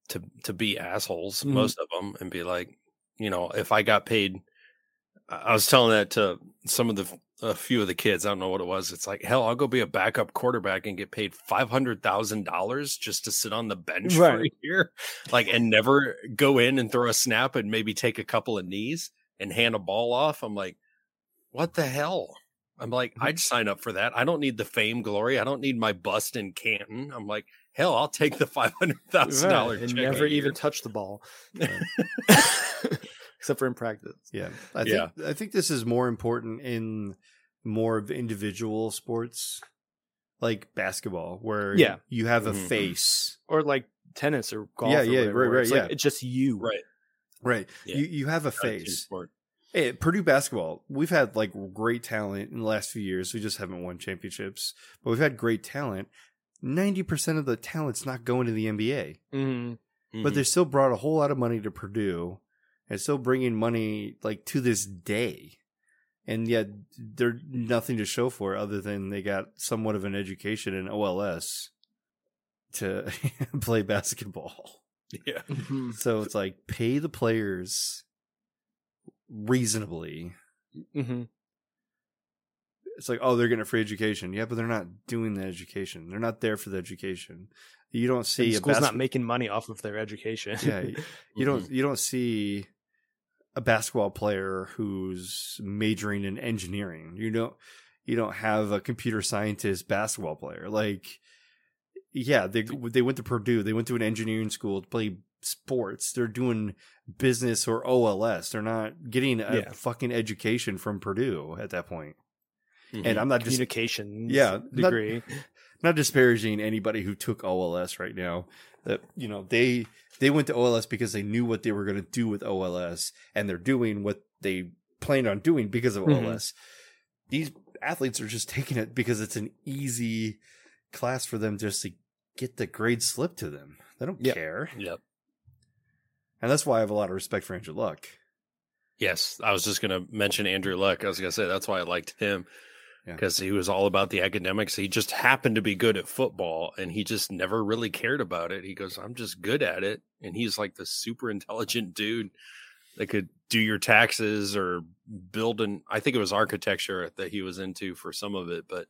to to be assholes, Mhm. most of them, and be like, you know, if I got paid, I was telling that to some of the a few of the kids. I don't know what it was. It's like hell, I'll go be a backup quarterback and get paid five hundred thousand dollars just to sit on the bench for a Right. year, like, and never go in and throw a snap and maybe take a couple of knees and hand a ball off. I'm like, what the hell? I'm like, Mm-hmm. I'd sign up for that. I don't need the fame, glory. I don't need my bust in Canton. I'm like, hell, I'll take the five hundred thousand dollars and never even touch the ball, except for in practice. Yeah, I think I think this is more important in more of individual sports, like basketball, where Yeah. you have a Mhm. face. or like tennis or golf. Yeah, or yeah, whatever, right, right, It's, like, yeah. it's just you. right. Right, Yeah. you you have a Not a face. sport. Hey, Purdue basketball, we've had like great talent in the last few years. We just haven't won championships, but we've had great talent. Ninety percent of the talent's not going to the NBA, hmm but Mhm. they still brought a whole lot of money to Purdue, and still bringing money like to this day. And yet, they're nothing to show for it other than they got somewhat of an education in OLS to play basketball. yeah. Mhm. So it's like pay the players reasonably. hmm it's like, oh, they're getting a free education. Yeah, but they're not doing the education. They're not there for the education. You don't see The a school's bas- not making money off of their education. yeah, you Mm-hmm. don't you don't see a basketball player who's majoring in engineering. You don't you don't have a computer scientist basketball player. Like, yeah, they they went to Purdue, they went to an engineering school to play sports. They're doing business or OLS. They're not getting a Yeah. fucking education from Purdue at that point. Mhm. And I'm not just Communication Yeah, degree. not disparaging anybody who took OLS right now. That you know they they went to OLS because they knew what they were going to do with OLS, and they're doing what they planned on doing because of Mhm. OLS. These athletes are just taking it because it's an easy class for them just to get the grade slipped to them. They don't Yep. care, Yep. and that's why I have a lot of respect for Andrew Luck. Yes, I was just going to mention Andrew Luck. I was going to say that's why I liked him Yeah. because he was all about the academics. He just happened to be good at football, and he just never really cared about it. He goes, "I'm just good at it," and he's like the super intelligent dude that could do your taxes or build an. I think it was architecture that he was into for some of it, but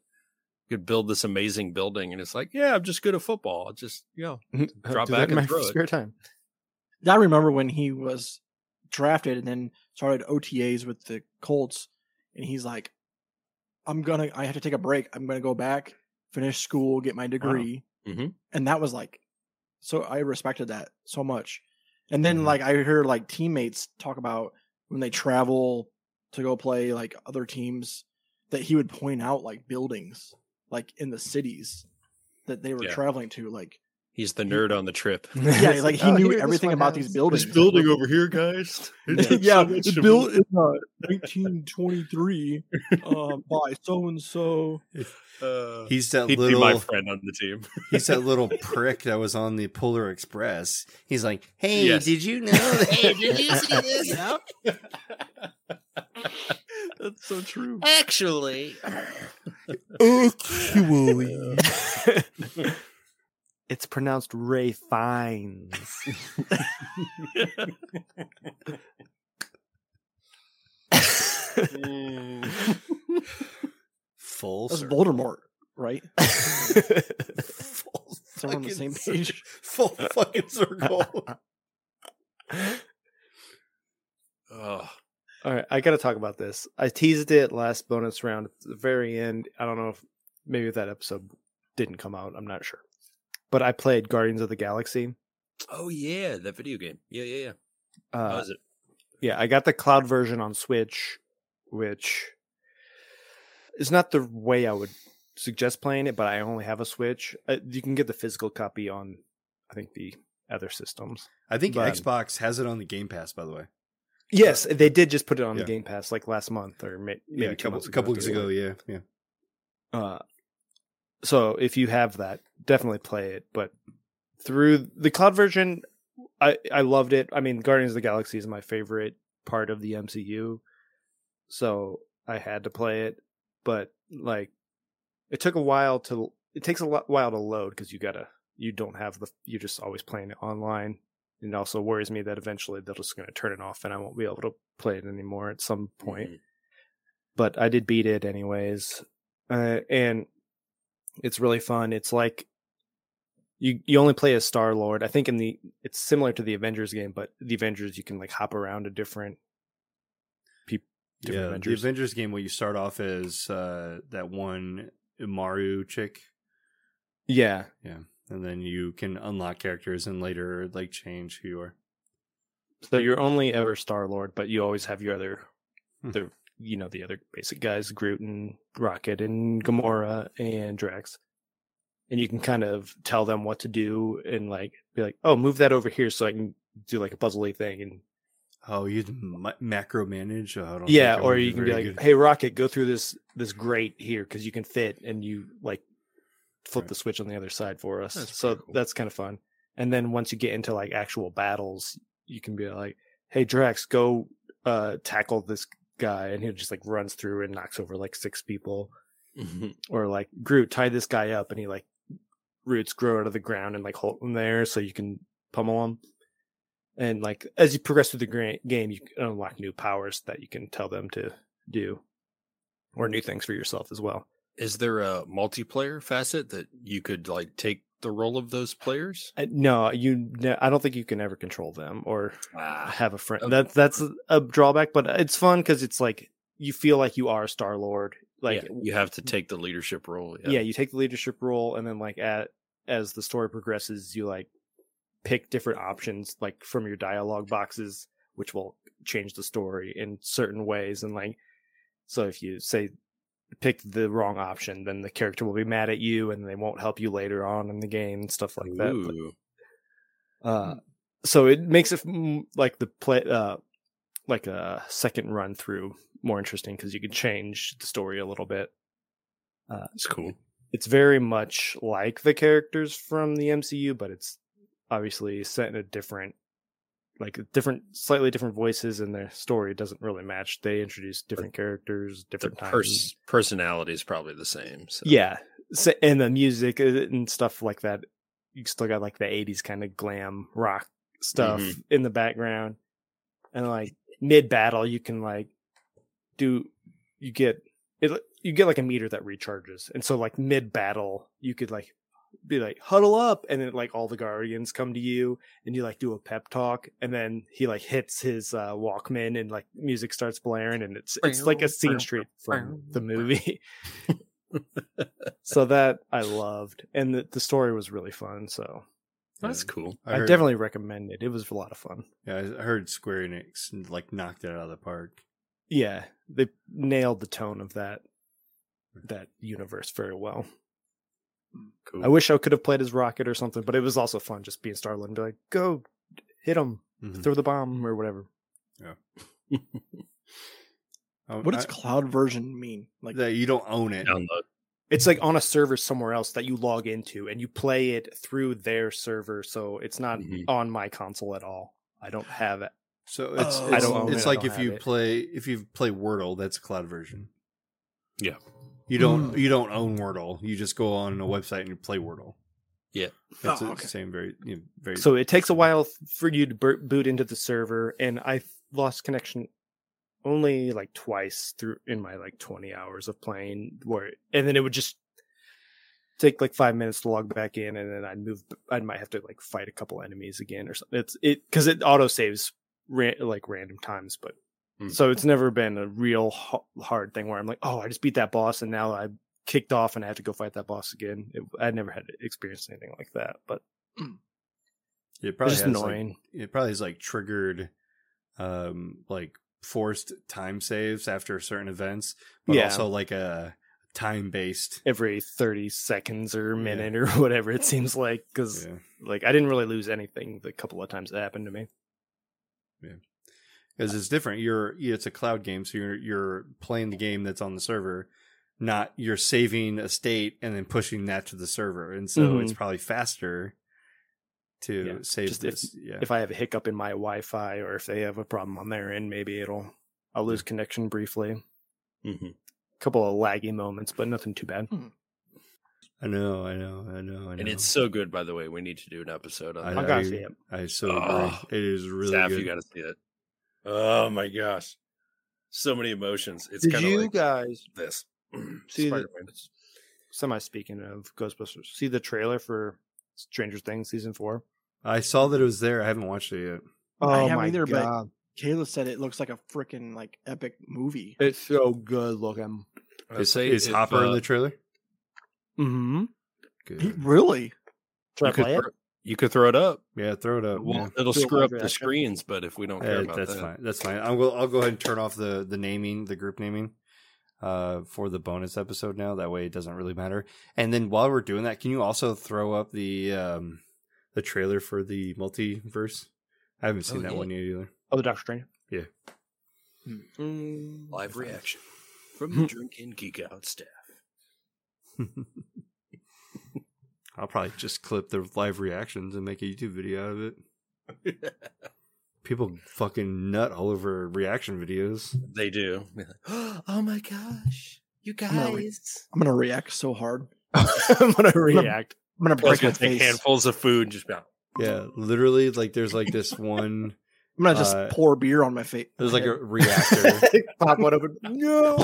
could build this amazing building. And it's like, yeah, I'm just good at football. I'll just you know Drop back in and my throw it. spare time. I remember when he was drafted and then started OTAs with the Colts, and he's like, "I'm gonna, I have to take a break. I'm gonna go back, finish school, get my degree." Mhm. And that was like, so I respected that so much. And then Mhm. like I heard like teammates talk about when they travel to go play like other teams that he would point out like buildings like in the cities that they were Yeah. traveling to like he's the nerd on the trip. yeah like he Oh, knew here, everything one about these has- building over here, guys. yeah, it's built in uh, 1923 um, by so and so. Uh, He's that he'd be my little friend on the team. he's that little prick that was on the Polar Express. He's like, "Hey, Yes. did you know? That- Hey, did you see this? That's so true. Actually, Actually, it's pronounced Rafe Fiennes. full That's circle. Voldemort, right? full So we're on the same page. Full fucking circle. oh, All right, I got to talk about this. I teased it last bonus round at the very end. I don't know if maybe that episode didn't come out. I'm not sure. But I played Guardians of the Galaxy. oh yeah, that video game. Yeah, yeah, yeah. How Uh, is it? yeah, I got the cloud version on Switch, which is not the way I would suggest playing it, but I only have a Switch. Uh, you can get the physical copy on, I think, the other systems. I think But- Xbox has it on the Game Pass. By the way, Yes, they did just put it on Yeah. the Game Pass like last month or may- maybe yeah, a couple, months a couple weeks ago. Yeah, yeah. Uh, so if you have that, definitely play it. But through the cloud version, I I loved it. I mean, Guardians of the Galaxy is my favorite part of the MCU, so I had to play it. But like, it took a while to. It takes a lot, while to load because you gotta. You don't have the. You're just always playing it online. And it also worries me that eventually they're just going to turn it off and I won't be able to play it anymore at some point Mhm. but I did beat it anyways. Uh, and it's really fun. It's like you you only play as Star Lord. I think in the it's similar to the Avengers game, but the Avengers you can like hop around to different people. Different yeah, Avengers. the Avengers game where you start off as uh, that one Maru chick, yeah, yeah, and then you can unlock characters and later like change who you are. so you're only ever Star Lord, but you always have your other Hmm. the you know the other basic guys, Groot and Rocket and Gamora and Drax. And you can kind of tell them what to do and like be like, "Oh, move that over here so I can do like a puzzly thing." And Oh, you ma- macro manage. Oh, I don't yeah, or you can be like, good. "Hey, Rocket, go through this this grate here because you can fit," and you like flip Right. the switch on the other side for us. That's so cool. that's kind of fun. And then once you get into like actual battles, you can be like, "Hey, Drax, go uh tackle this guy," and he just like runs through and knocks over like six people. Mhm. Or like Groot, tie this guy up, and he like roots grow out of the ground and like hold them there so you can pummel them And like as you progress through the gra- game, you unlock new powers that you can tell them to do, or new things for yourself as well. Is there a multiplayer facet that you could like take the role of those players? Uh, No, you. ne- I don't think you can ever control them or Ah, have a friend. Okay. That that's a, drawback, but it's fun because it's like you feel like you are Star Lord like yeah, you have to take the leadership role. yeah. you take the leadership role and then like at as the story progresses you like pick different options like from your dialogue boxes which will change the story in certain ways and like so if you say pick the wrong option then the character will be mad at you and they won't help you later on in the game and stuff like that But, Ooh. uh so it makes it like the play uh like a second run through more interesting because you can change the story a little bit It's cool. it's very much like the characters from the MCU, but it's obviously set in a different, like different, slightly different voices, and their story doesn't really match. They introduce different characters, The different times. pers- personality is probably the same. So. Yeah, so, and the music uh, and stuff like that. You still got like the '80s kind of glam rock stuff Mhm. in the background, and like mid battle, you can like do you get it. You get like a meter that recharges, and so like mid battle, you could like be like huddle up, and then like all the guardians come to you, and you like do a pep talk, and then he like hits his uh, Walkman, and like music starts blaring, and it's it's like a scene straight from the movie. so that I loved, and the, the story was really fun. So That's cool. I, heard, definitely recommend it. It was a lot of fun. Yeah, I heard Square Enix like knocked it out of the park. Yeah, they nailed the tone of that that universe very well. Cool. I wish I could have played as Rocket or something, but it was also fun just being Star Lord and be like, "Go, hit him, Mhm. throw the bomb or whatever." Um, What does I- cloud version mean? Like that you don't own it. Download. It's like on a server somewhere else that you log into and you play it through their server, so it's not Mhm. on my console at all. I don't have it. So it's Oh. it's, I don't own it's it, I like don't if you have it. play if you play Wordle, that's a cloud version. Yeah. You don't mm. you don't own Wordle. You just go on a website and you play Wordle. Yeah. It's Oh, the okay. same very you know, very So it takes a while for you to boot into the server, and I lost connection only like twice through in my like 20 hours of playing. Where and then it would just take like five minutes to log back in, and then I'd move. I might have to like fight a couple enemies again or something. It's it because it auto saves ra- like random times, but Hmm. so it's never been a real hard thing where I'm like, oh, I just beat that boss, and now I kicked off and I have to go fight that boss again. It, I never had experienced anything like that, but it it's probably just has, like, annoying. it probably is like triggered um like forced time saves after certain events, but Yeah. also like a time based. every 30 seconds or Yeah. minute or whatever it seems like because Yeah. like i didn't really lose anything the couple of times it happened to me Because it's different. You're it's a cloud game, so you're you're playing the game that's on the server, not you're saving a state and then pushing that to the server, and so it's Mhm. probably faster to Yeah, save just if- this. yeah, if i have a hiccup in my wi-fi or if they have a problem on their end maybe it'll i'll lose connection briefly hmm a couple of laggy moments but nothing too bad I know, I know, I know, I know. And it's so good, by the way. We need to do an episode on I, that. I gotta I- see it. I so Oh, agree. It is really Staff, good. you got to see it. Oh my gosh, so many emotions. It's did kind of you like guys this. see the, semi speaking of ghostbusters see the trailer for stranger things season four? I saw that it was there. I haven't watched it yet. I Oh haven't my either, but- god Kayla said it looks like a freaking like epic movie. it's so good looking I'd Is, say is if, Hopper in uh, the trailer? mm-hmm Good. He- really? Should I you, could play it? Throw, you could throw it up. Yeah, throw it up. Well, yeah. it'll screw up the screens, but if we don't care Uh, about that's that, fine. That's fine. I'll go. I'll go ahead and turn off the the naming, the group naming, uh, for the bonus episode now. That way, it doesn't really matter. And then while we're doing that, can you also throw up the um the trailer for the multiverse? I haven't seen Oh, that yeah. one yet either. oh the doctor strange Yeah. Mm, live reaction from the Drinking Geek Out staff. I'll probably just clip the live reactions and make a YouTube video out of it. People fucking nut all over reaction videos. They do. oh my gosh, you I'm gonna re- guys! I'm gonna react so hard. I'm gonna react. I'm gonna Plus, break my gonna take face. handfuls of food and just be like, Yeah, literally, like there's like this one. I'm gonna just uh, pour beer on my face. There's like a reactor. Pop one open. No.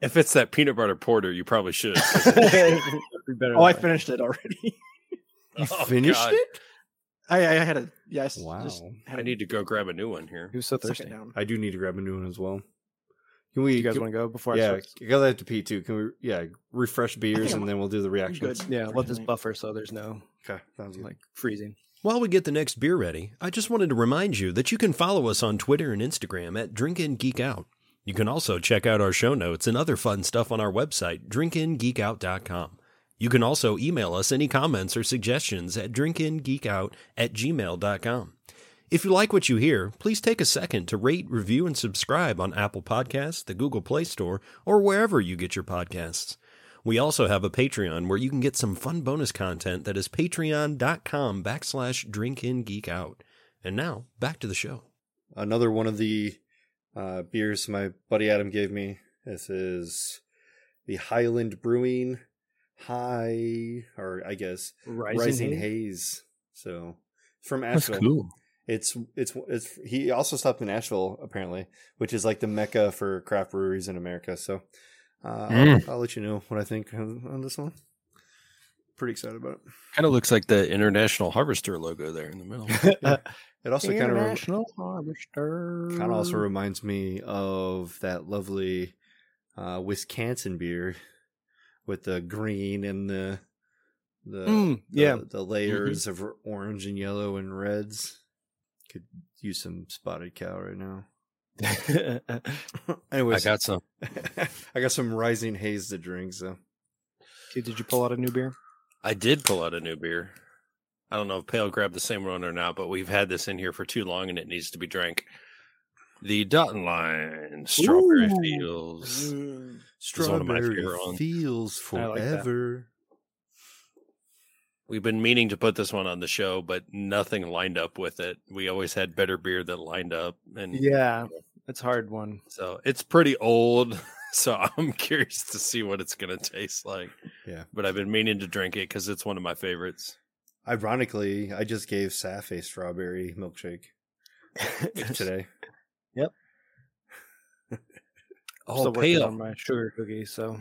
If it's that peanut butter porter, you probably should. oh, I finished it already. You Oh, finished God. it? I, I had a yes. Wow. Just had I a need to go grab a new one here. He was so thirsty. I do need to grab a new one as well. Can we? Do you guys want to go before I yeah, start? because I have to pee too. Can we? Yeah, refresh beers I'm- and then we'll do the reactions. good. Yeah, let this buffer so there's no Okay, sounds good. like freezing. While we get the next beer ready, I just wanted to remind you that you can follow us on Twitter and Instagram at Drinkin' Geek Out. You can also check out our show notes and other fun stuff on our website, drinkingeekout.com. You can also email us any comments or suggestions at drinkingeekout at gmail.com. If you like what you hear, please take a second to rate, review, and subscribe on Apple Podcasts, the Google Play Store, or wherever you get your podcasts. We also have a Patreon where you can get some fun bonus content that is patreon.com backslash drinkingeekout. And now, back to the show. Another one of the uh, beers my buddy Adam gave me. This is the Highland Brewing High, or I guess Rising, Rising, Haze? Haze. So from Asheville. cool. It's it's it's he also stopped in Asheville apparently, which is like the mecca for craft breweries in America. So uh, Mm. I'll, I'll let you know what I think on, on this one. Pretty excited about it. Kind of looks like the International Harvester logo there in the middle. It also kind of International Harvester. kind of also reminds me of that lovely uh, Wisconsin beer with the green and the the, Mm, the- yeah. the layers of orange and yellow and reds. Could use some spotted cow right now. I got some. I got some rising haze to drink. So did you pull out a new beer? I did pull out a new beer. I don't know if Pail grabbed the same one or not, but we've had this in here for too long and it needs to be drank. The Dutton Line Strawberry Ooh. Fields. Mm. is one of my feels I like forever. We've been meaning to put this one on the show, but nothing lined up with it. We always had better beer that lined up, and Yeah, it's a hard one. so it's pretty old. So I'm curious to see what it's gonna taste like. Yeah. but I've been meaning to drink it because it's one of my favorites. Ironically, I just gave Saf a strawberry milkshake today. Oh, Still working Pail! on my sugar cookie, so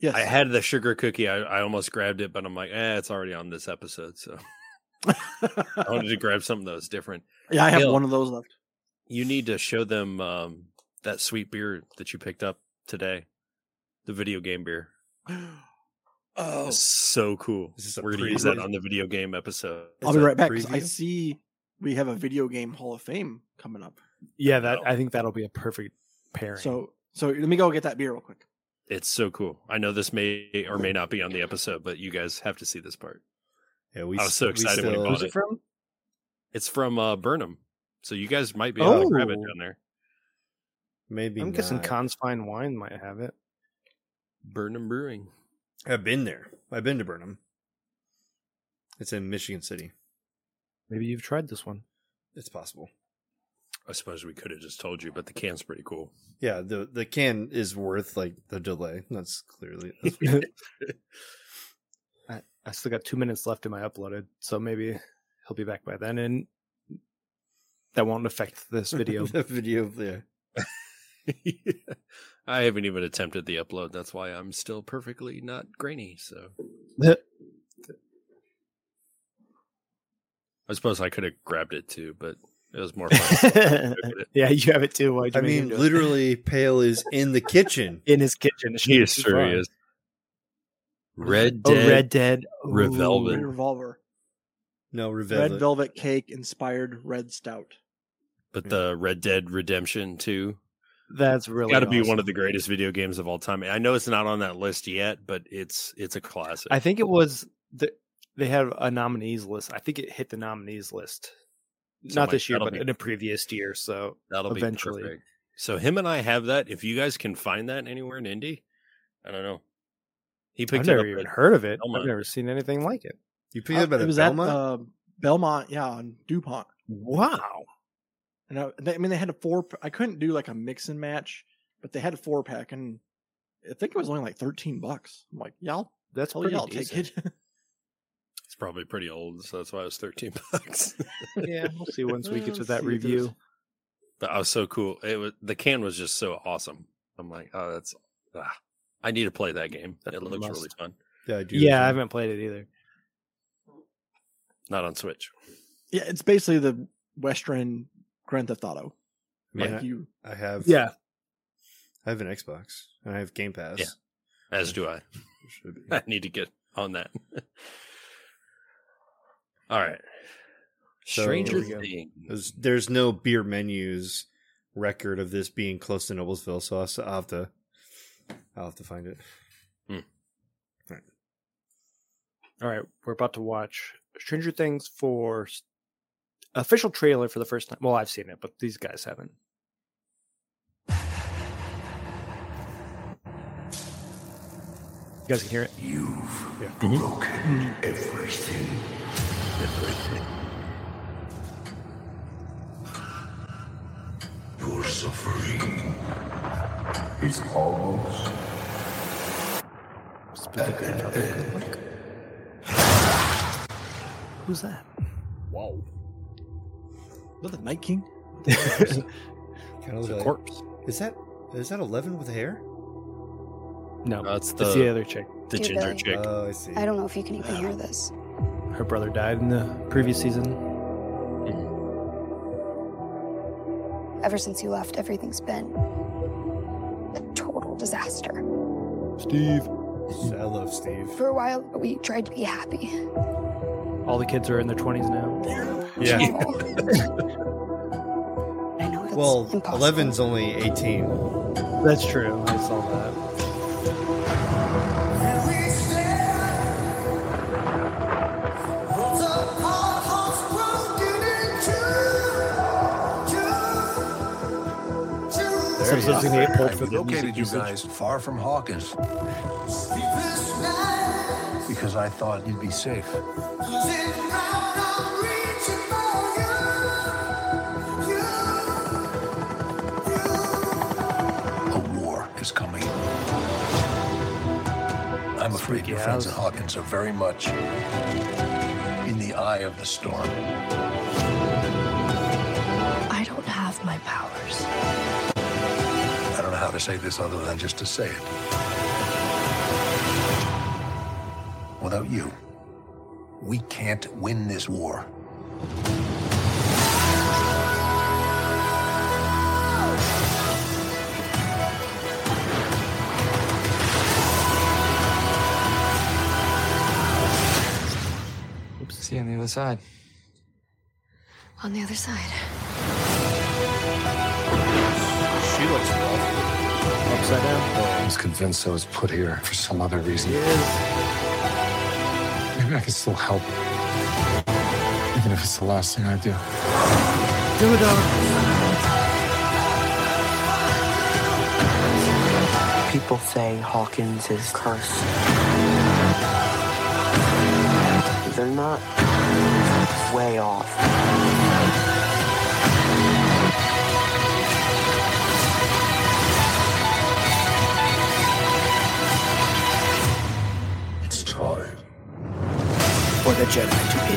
Yes. I had the sugar cookie. I, I almost grabbed it, but I'm like, eh, it's already on this episode. So I wanted to grab something that was different. yeah, I have Hill. one of those left. You need to show them um, that sweet beer that you picked up today, the video game beer. Oh, It's so cool. Is this a We're gonna use that on the video game episode. I'll be right back. I see we have a video game Hall of Fame coming up. yeah, that I think that'll be a perfect pairing. So, so let me go get that beer real quick. It's so cool. I know this may or may not be on the episode, but you guys have to see this part. Yeah, we. I was so we excited when he bought it. it from? It's from uh, Burn 'Em, so you guys might be able to grab it Oh. down there. Maybe I'm guessing not. Kahn's Fine Wine might have it. Burn 'Em Brewing. I've been there. I've been to Burn 'Em. It's in Michigan City. Maybe you've tried this one. It's possible. I suppose we could have just told you, but the can's pretty cool. Yeah, the the can is worth like the delay. That's clearly. That's I, I still got two minutes left in my uploaded, so maybe he'll be back by then, and that won't affect this video. the video. Yeah. I haven't even attempted the upload. That's why I'm still perfectly not grainy. So I suppose I could have grabbed it too, but it was more fun. yeah, you have it too. Why'd you I mean, do it? literally, Pail is in the kitchen. in his kitchen. It should he is too sure far. he. Red Oh, Dead. Red Dead. Revolver. Red Ooh. Revolver, No, red velvet cake inspired red stout. but the Red Dead Redemption 2 That's really got to be one of the greatest video games of all time. I know it's not on that list yet, but it's it's a classic. I think it was the, they had a nominees list. I think it hit the nominees list. So Not my- this year, but be- in a previous year. So That'll eventually. be perfect. So him and I have that. If you guys can find that anywhere in Indy, I don't know. He picked up, I've it never up. even heard of it. Belmont. I've never seen anything like it. You picked it up at it was Belmont? at uh, Belmont, yeah, on Dupont. Wow. And I, they, I mean, they had a four. I couldn't do like a mix and match, but they had a four pack, and I think it was only like thirteen bucks. I'm like, yeah, I'll, That's tell pretty you, I'll take it. It's probably pretty old, so that's why it was thirteen bucks. yeah, we'll see once we get to that see if there's- review. but I was so cool. It was the can was just so awesome. I'm like, oh, that's. Ah, I need to play that game. That's it looks must. really fun. yeah, I do. Yeah, I haven't played it either. Not on Switch. yeah, it's basically the Western Grand Theft Auto. I mean, Like you, I have. Yeah. I have an Xbox and I have Game Pass. Yeah. As do I. Should be. I need to get on that. All right. So- Stranger Here we go. Things. There's, there's no beer menus record of this being close to Noblesville, so I'll, have to I'll have to find it. Hmm. All right. All right, we're about to watch Stranger Things for s- official trailer for the first time. Well, I've seen it, but these guys haven't. You guys can hear it. You've mm-hmm. broken everything. Everything. Your suffering is almost Who's that? Whoa. Is that the Night King? Kind of It's a like- corpse. Is that is that Eleven with hair? No, That's it's the the other chick. the Dear ginger Billy. chick. Oh, I see. I don't know if you can even hear this. Her brother died in the previous season. Mm-hmm. Ever since you left, everything's been a total disaster. Steve. I love Steve. For a while, we tried to be happy. All the kids are in their twenties now. Yeah. I know it's Well, impossible. Eleven's only eighteen. That's true. I saw that. This episode's gonna get pulled for I the located you guys far from Hawkins because I thought you'd be safe. A war is coming. I'm afraid your friends at Hawkins are very much in the eye of the storm. I don't have my powers. I don't know how to say this other than just to say it. Without you, we can't win this war. Oops, see you on the other side. On the other side. She looks rough. Upside down. I was convinced I was put here for some other reason. Maybe I can still help. Even if it's the last thing I do. Do it, dog. People say Hawkins is cursed. They're not way off. For the Jedi to be.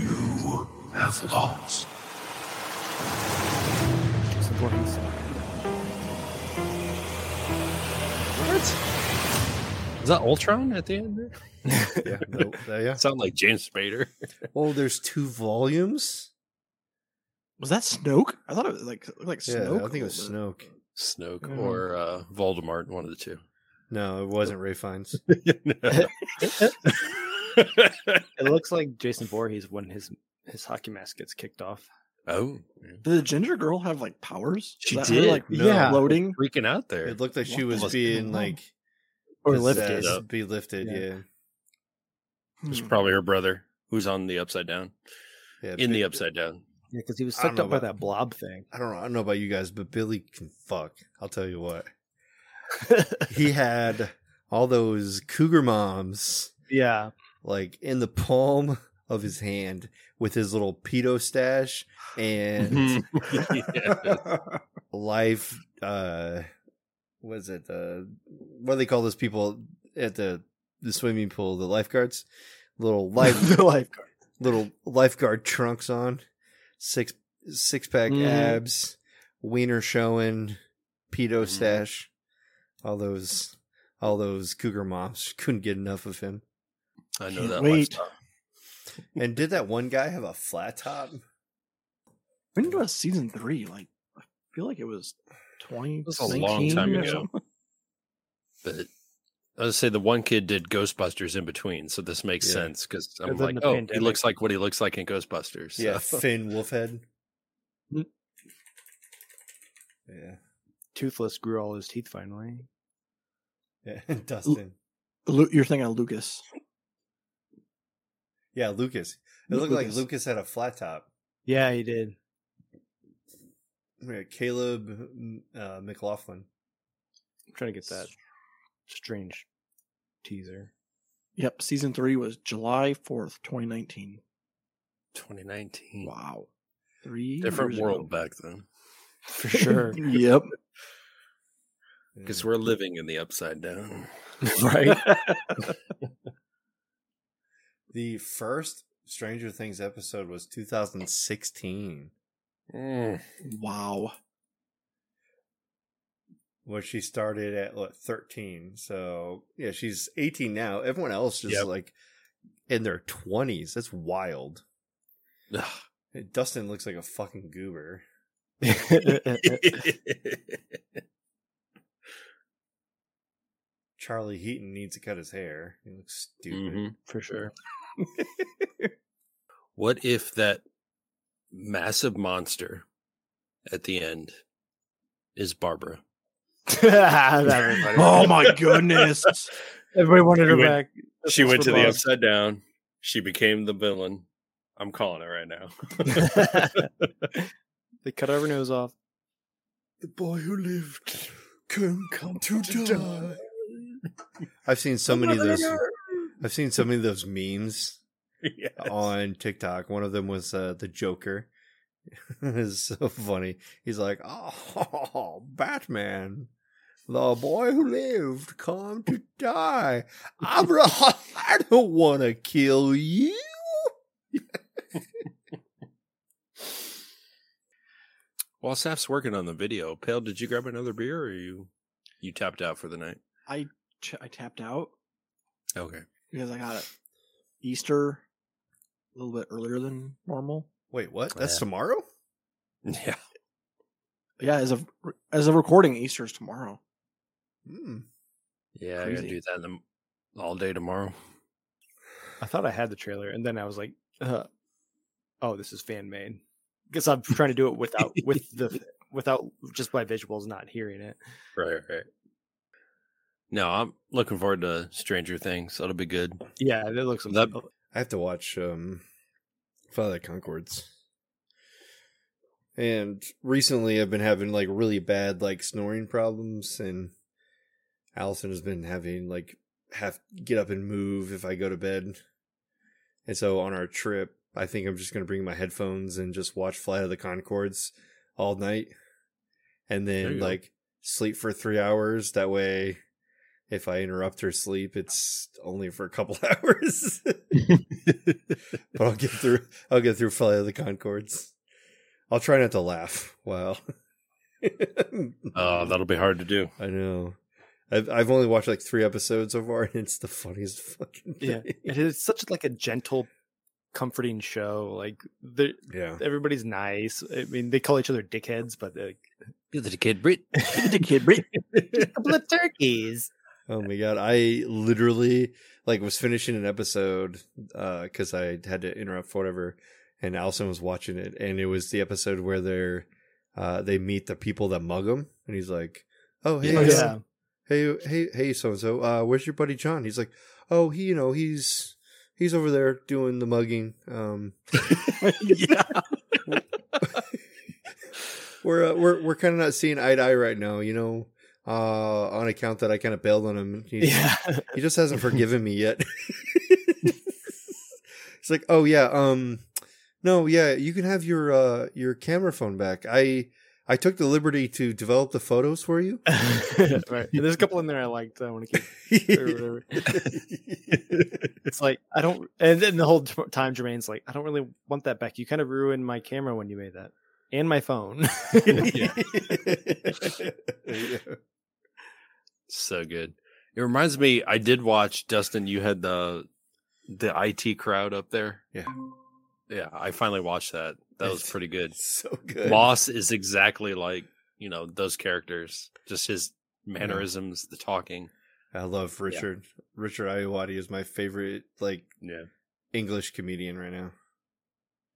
You have lost. Jason Voorhees. Is that Ultron at the end there? Yeah. no, uh, yeah. Sound like James Spader. Oh, there's two volumes. Was that Snoke? I thought it was like looked like Yeah, Snoke. I think it was little Snoke. Snoke Mhm. or uh, Voldemort, one of the two. No, it wasn't Rafe Fiennes. It looks like Jason Voorhees when his his hockey mask gets kicked off. oh, bit. Did the ginger girl have like powers? She Was that her, did. like No. Yeah. floating. freaking out there. It looked like she What was was being like Or lifted. be lifted. Yeah. Yeah, It's Hmm. probably her brother who's on the upside down. yeah. In the upside down. Yeah, because he was I sucked know up by that blob thing. I don't know. I don't know about you guys, but Billy can fuck. I'll tell you what. He had all those cougar moms yeah. like in the palm of his hand with his little pedo stash and life uh was it uh what do they call those people at the the swimming pool the lifeguards little life the lifeguard. little lifeguard trunks on six six pack Mhm. abs wiener showing pedo Mhm. stash all those all those cougar moms couldn't get enough of him I know Can't that wait. lifestyle. And did that one guy have a flat top? When was season three? Like, I feel like it was twenty. was a long time ago. But I was say the one kid did Ghostbusters in between, so this makes Yeah. sense because I'm And like, the oh, he looks like what he looks like in Ghostbusters. so- Yeah, Finn Wolfhard. Mm. Yeah, Toothless grew all his teeth finally. yeah. Dustin. Lu- You're thinking of Lucas. Yeah, Lucas. It looked like Lucas. Lucas had a flat top. Yeah, he did. Yeah, Caleb uh, McLaughlin. I'm trying to get that strange teaser. Yep, season three was July fourth, twenty nineteen. 2019. Wow, three Different years world ago. back then For sure. yep. because we're living in the upside down. right? The first Stranger Things episode was 2016, Mm. Wow. Where she started at what 13. So yeah, she's 18 now. Everyone else is Yep. like in their 20s. That's wild. Dustin looks like a fucking goober. Charlie Heaton needs to cut his hair. He looks stupid. Mhm. For sure. What if that massive monster at the end is Barbara? That'd be funny. Oh my goodness. Everybody wanted She her went- back. she went to the upside down. She became the villain. I'm calling it right now. they cut her nose off. The boy who lived can come to die. I've seen so many of those. I've seen so many of those memes Yes. on TikTok. One of them was uh, the Joker. it's so funny. He's like, "Oh, Batman, the boy who lived, come to die. I'm, I don't want to kill you." While Saf's working on the video, Pail, did you grab another beer or you you tapped out for the night? I ch- I tapped out Okay. because I got it Easter a little bit earlier than normal. Wait, what? That's Yeah. tomorrow? Yeah. Yeah, as of as of recording, Easter's tomorrow. Hmm. Yeah, I gotta do that the, all day tomorrow. I thought I had the trailer, and then I was like, uh, "Oh, this is fan made." Because I'm trying to do it without with the without just by visuals, not hearing it. Right, right. No, I'm looking forward to Stranger Things. That'll be good. Yeah, it looks. That- I have to watch um Flight of the Conchords. And recently I've been having like really bad like snoring problems and Allison has been having like have get up and move if I go to bed. And so on our trip, I think I'm just gonna bring my headphones and just watch Flight of the Conchords all night. And then you go. like sleep for three hours. That way if I interrupt her sleep, it's only for a couple hours. but I'll get through. I'll get through Flight of the Conchords. I'll try not to laugh. Wow. Oh, that'll be hard to do. I know. I've I've only watched like three episodes so far, and it's the funniest fucking thing. Yeah, it is such like a gentle, comforting show. Like the yeah. everybody's nice. I mean, they call each other dickheads, but like, You're the kid, Brit. the kid, Brit. a couple of turkeys. Oh my god! I literally like was finishing an episode because I had to interrupt for whatever, and Allison was watching it, and it was the episode where they're uh, they meet the people that mug them, and he's like, "Oh hey, Oh, uh, yeah. Hey, hey, hey, so and so, uh, where's your buddy John? He's like, oh, he, you know, he's he's over there doing the mugging. Um, yeah. we're uh, we're we're kind of not seeing eye to eye right now, you know, uh, on account that I kind of bailed on him. He's, Yeah, he just hasn't forgiven me yet. He's like, oh yeah, um, no, yeah, you can have your uh your camera phone back. I I took the liberty to develop the photos for you. right. There's a couple in there I liked. I want to keep. or whatever. It's like I don't, and then the whole time Jermaine's like, I don't really want that back. You kind of ruined my camera when you made that, and my phone. So good. It reminds me, I did watch Dustin. You had the the IT crowd up there. Yeah. Yeah, I finally watched that. That was pretty good. So good. Moss is exactly like, you know, those characters. Just his mannerisms, the talking. I love Richard. Richard Ayoade is my favorite like Yeah. English comedian right now.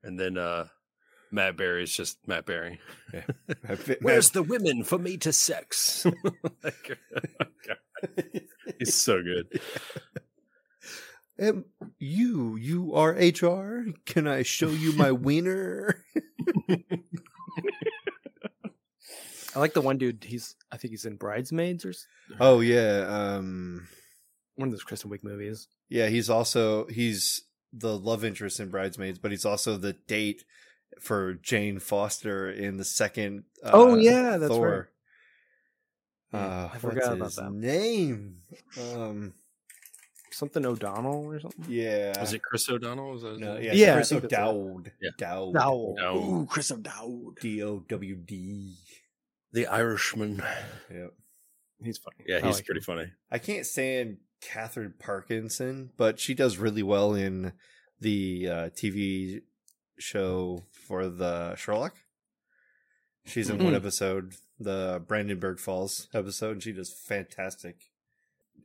And then uh Matt Berry is just Matt Berry. Yeah. Where's the women for me to sex? Like, He's so good. Um, you, you are HR. Can I show you my wiener? I like the one dude. He's I think he's in Bridesmaids or s- oh yeah, um, one of those Kristen Wiig movies. yeah. He's also he's the love interest in Bridesmaids, but he's also the date for Jane Foster in the second. Uh, Oh, yeah, that's Thor. Yeah, Uh, I forgot about his that. name. Um, Something O'Donnell or something. yeah. Was it Chris O'Donnell? Was that his No, yeah, Yeah, I Chris think. O'Dowd. Yeah. Dowd. No. No. Ooh, Chris O'Dowd. D O W D. The Irishman. Yeah. He's funny. Yeah, he's like pretty him. funny. I can't stand Katherine Parkinson, but she does really well in the uh, TV show for the Sherlock. She's in one Mhm. episode, the Brandenburg Falls episode, and she does fantastic.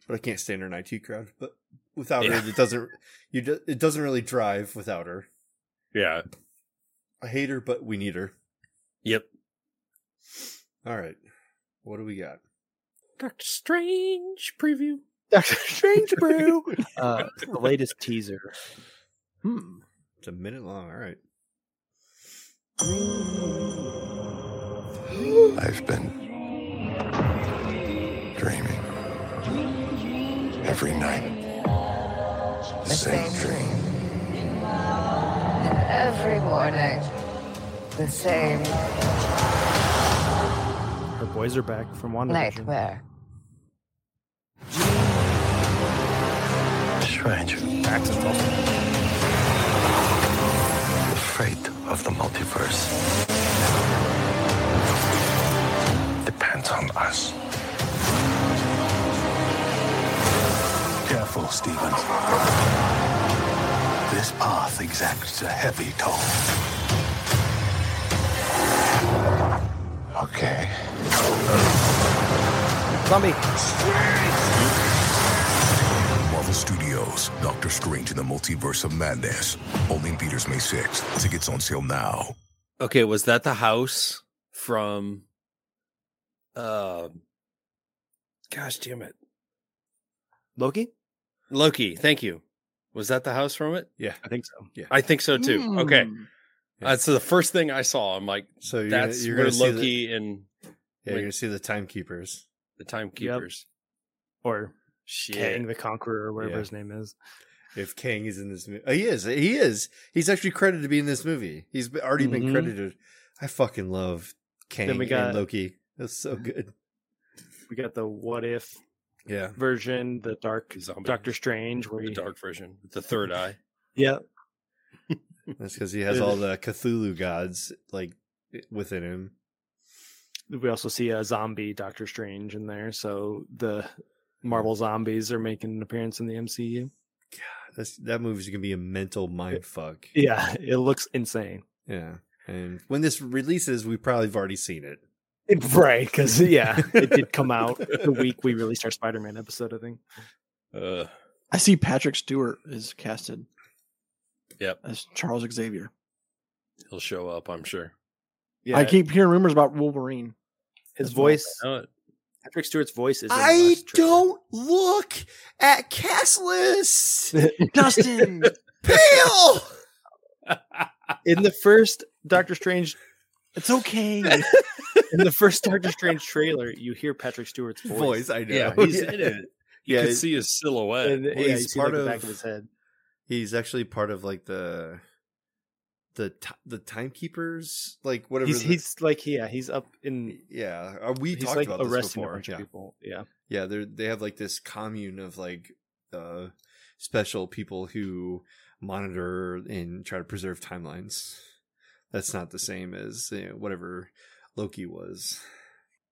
But I can't stand her in IT crowd. But without Yeah. her, it doesn't. You do, it doesn't really drive without her. Yeah. I hate her, but we need her. Yep. All right, what do we got? Doctor Strange preview. Doctor Strange Brew. uh, the latest teaser. Hmm. It's a minute long. All right. I've been dreaming every night. The same dream. Every morning, the same Her boys are back from WandaVision. nightmare. Strange. Access also. The fate of the multiverse depends on us. Careful, Stevens. This path exacts a heavy toll. Okay. Zombie. Marvel Studios, Doctor Strange in the Multiverse of Madness. Only in theaters May 6th. Tickets on sale now. Okay, was that the house from uh gosh damn it. Loki? Loki, thank you. Was that the house from it? Yeah, I think so. Yeah. I think so too. Okay. Hmm. That's the first thing I saw. I'm like, So you're gonna- that's you're where gonna see the- Loki and Yeah, Wait. you're gonna see the timekeepers. the timekeepers. Or Shit. Kang the Conqueror or whatever Yeah. his name is. If Kang is in this movie, oh, he is. He is. He's actually credited to be in this movie. He's already been Mhm. credited. I fucking love Kang we got- and Loki. That's so good. We got the what if Yeah, version, the dark Zombie. Doctor Strange where the he dark version the third eye. Yeah. that's because he has all the Cthulhu gods like within him. We also see a zombie Doctor Strange in there, so the hmm. Marvel zombies are making an appearance in the MCU. That's, that movie's gonna be a mental mind fuck. Yeah, it looks insane. Yeah, and when this releases, we probably have already seen it. Right, because yeah, it did come out the week we released our Spider-Man episode. I think. Uh I see Patrick Stewart is casted yep. as Charles Xavier. He'll show up, I'm sure. Yeah, I keep hearing rumors about Wolverine. his as well. voice. Patrick Stewart's voice is. I don't look at cast list. Dustin. Pail. in the first Doctor Strange. it's okay. In the first Doctor Strange trailer, you hear Patrick Stewart's voice. Voice, I know. yeah, he's in it. You Yeah, can see his silhouette. And, Well, yeah, he's part like, the back of- of his head. He's actually part of like the the the timekeepers, like whatever. He's the- he's like yeah, he's up in. yeah. uh, We he's talked like about this arresting a before. bunch Yeah, of people. Yeah, yeah. They they have like this commune of like uh special people who monitor and try to preserve timelines. That's not the same as you know, whatever Loki was.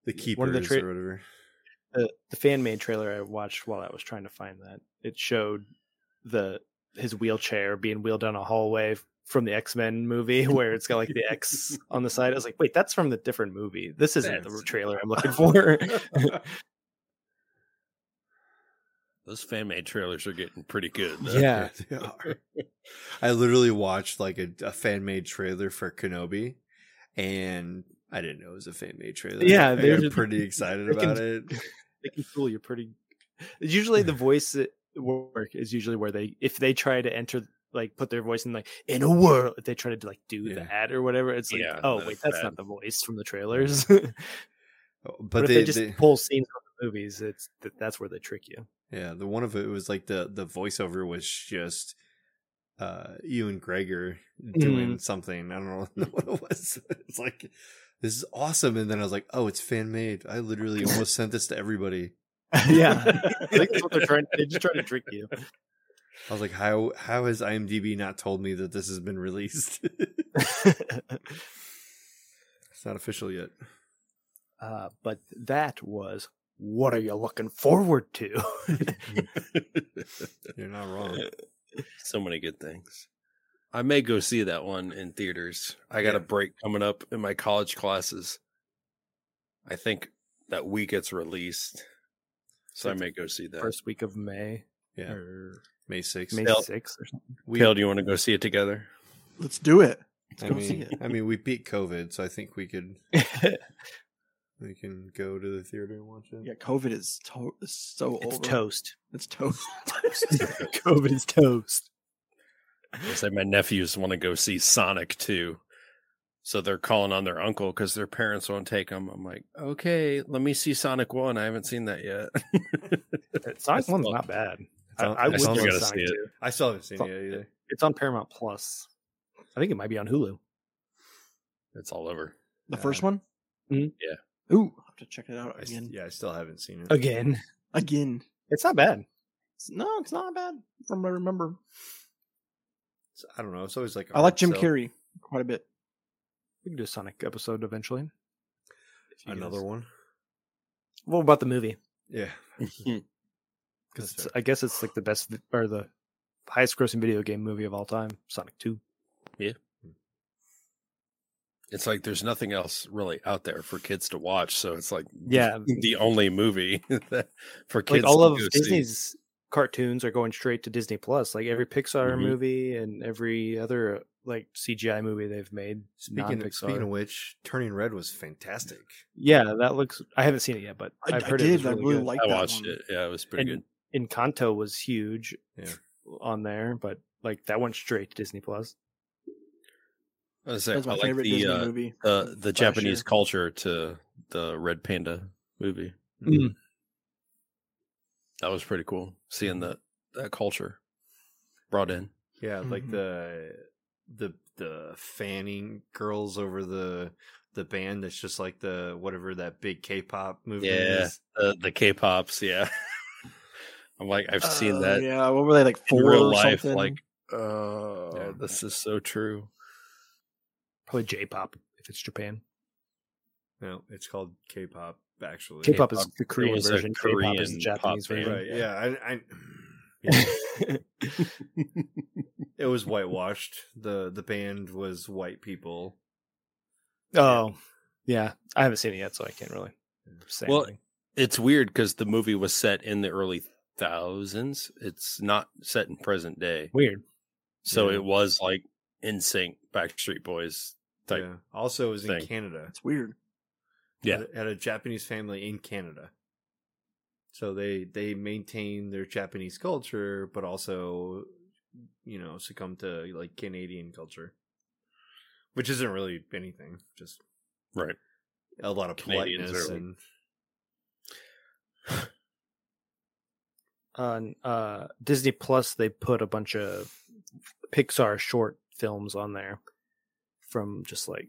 The keepers One of the tra- or whatever. the the fan made trailer I watched while I was trying to find that it showed the his wheelchair being wheeled down a hallway from the X Men movie where it's got like the X on the side. I was like, wait, that's from the different movie. This isn't the trailer I'm looking for. Those fan made trailers are getting pretty good. though. yeah. They are. I literally watched like a, a fan made trailer for Kenobi, and I didn't know it was a fan made trailer. Yeah, they're just- pretty excited they can- about it. they can fool you pretty. Usually the voice work is usually where they if they try to enter like put their voice in like in a world if they try to like do Yeah. the ad or whatever it's like Yeah, oh wait that's bad. not the voice from the trailers Oh, but, But if they, they just they- pull scenes from the movies it's that's where they trick you yeah, the one of it was like the the voiceover was just uh Ewan Gregor doing something. I don't know what it was. It's like this is awesome, and then I was like, oh, it's fan made. I literally almost sent this to everybody. yeah I think that's what they're trying they're just trying to trick you I was like, how how has IMDb not told me that this has been released? it's not official yet. uh, but that was what are you looking forward to You're not wrong. so many good things. I may go see that one in theaters. I got a break coming up in my college classes. I think that week it's released. So I may go see that. first week of may Yeah, or May sixth. may They'll- 6th or something We, Kale, do you want to go see it together? Let's do it. Let's I go see mean, it. I mean, we beat COVID, so I think we could we can go to the theater and watch it. Yeah, COVID is, to- is so it's over. toast It's toast. covid is toast I say my nephews want to go see Sonic too. So they're calling on their uncle because their parents won't take them. I'm like, okay, let me see Sonic One. I haven't seen that yet. Sonic One's not bad. I, I I would still love gotta Sonic see it. 2. I still haven't seen It's it yet either. It's on Paramount Plus. I think it might be on Hulu. it's all over. The first one? Mhm. Yeah. Ooh, I'll have to check it out I s- again. yeah, I still haven't seen it. Again, Again. it's not bad. It's- no, it's not bad from what I remember. It's- I don't know. It's always like I like art, Jim so- Carrey quite a bit. We can do a Sonic episode eventually. Another guys- one. What about the movie? Yeah, Because That's I guess it's like the best or the highest grossing video game movie of all time. Sonic Two. Yeah. It's like there's nothing else really out there for kids to watch. So it's like Yeah. the only movie that for kids. Like all to of go see. Disney's cartoons are going straight to Disney Plus. Like every Pixar Mhm. movie and every other like CGI movie they've made. Speaking non-Pixar. speaking of which, Turning Red was fantastic. yeah, that looks. I haven't seen it yet, but I, I've I heard did. it was I really, really good. liked I watched one. it. Yeah, it was pretty And- good. Encanto was huge. Yeah. on there, but like that went straight to Disney Plus. I, was saying, That's my I like favorite the Disney uh, movie. the the Japanese year. culture to the Red Panda movie. Mm. That was pretty cool seeing that that culture brought in. Yeah, like Mhm. the the the fanning girls over the the band that's just like the whatever that big K-pop movie Yeah, is. the the K-pops. Yeah, I'm like I've seen Uh, that Yeah, what were they like in four real or life. something? Like, oh, Yeah. this is so true. Probably J-pop if it's Japan. No, it's called K-pop actually. K-pop is K-pop. the Korean was a version. K-pop is the Japanese version. Right. Yeah. I, I yeah. it was whitewashed. the The band was white people. oh, yeah. I haven't seen it yet, so I can't really say Well, anything. It's weird because the movie was set in the early thousands. It's not set in present day, Weird. so Yeah. it was like in sync Backstreet Boys type. Yeah. Also, it was in. Canada. It's weird. Yeah. Had a, had a Japanese family in Canada. So they they maintain their Japanese culture, but also, you know, succumb to like Canadian culture, which isn't really anything. Just Right. a lot of Canadians politeness are like- and on uh, Disney Plus, they put a bunch of Pixar short films on there from just like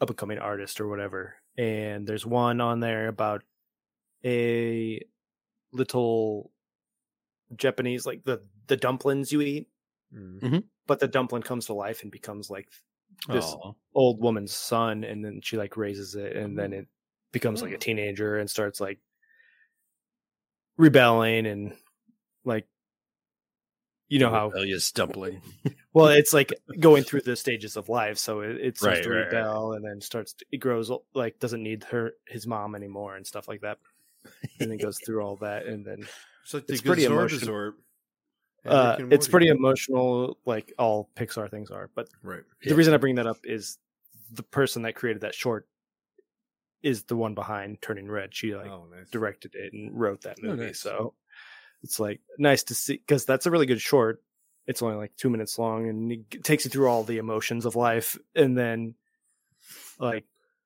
up and coming artists or whatever. And there's one on there about a little Japanese, like the the dumplings you eat, mm, but the dumpling comes to life and becomes like this Aw. old woman's son, and then she like raises it, and then it becomes like a teenager and starts like rebelling and like you know how rebellious dumpling. well it's like going through the stages of life so it, it starts Right, to right, right. rebel and then starts to, it grows like doesn't need her his mom anymore and stuff like that and then goes through all that and then It's like the it's pretty emotional. Uh, it's pretty emotional like all pixar things are but Right. the reason i bring that up is the person that created that short is the one behind turning red she like Oh, nice. directed it and wrote that Oh, movie nice. so it's like nice to see because that's a really good short it's only like two minutes long and it takes you through all the emotions of life and then like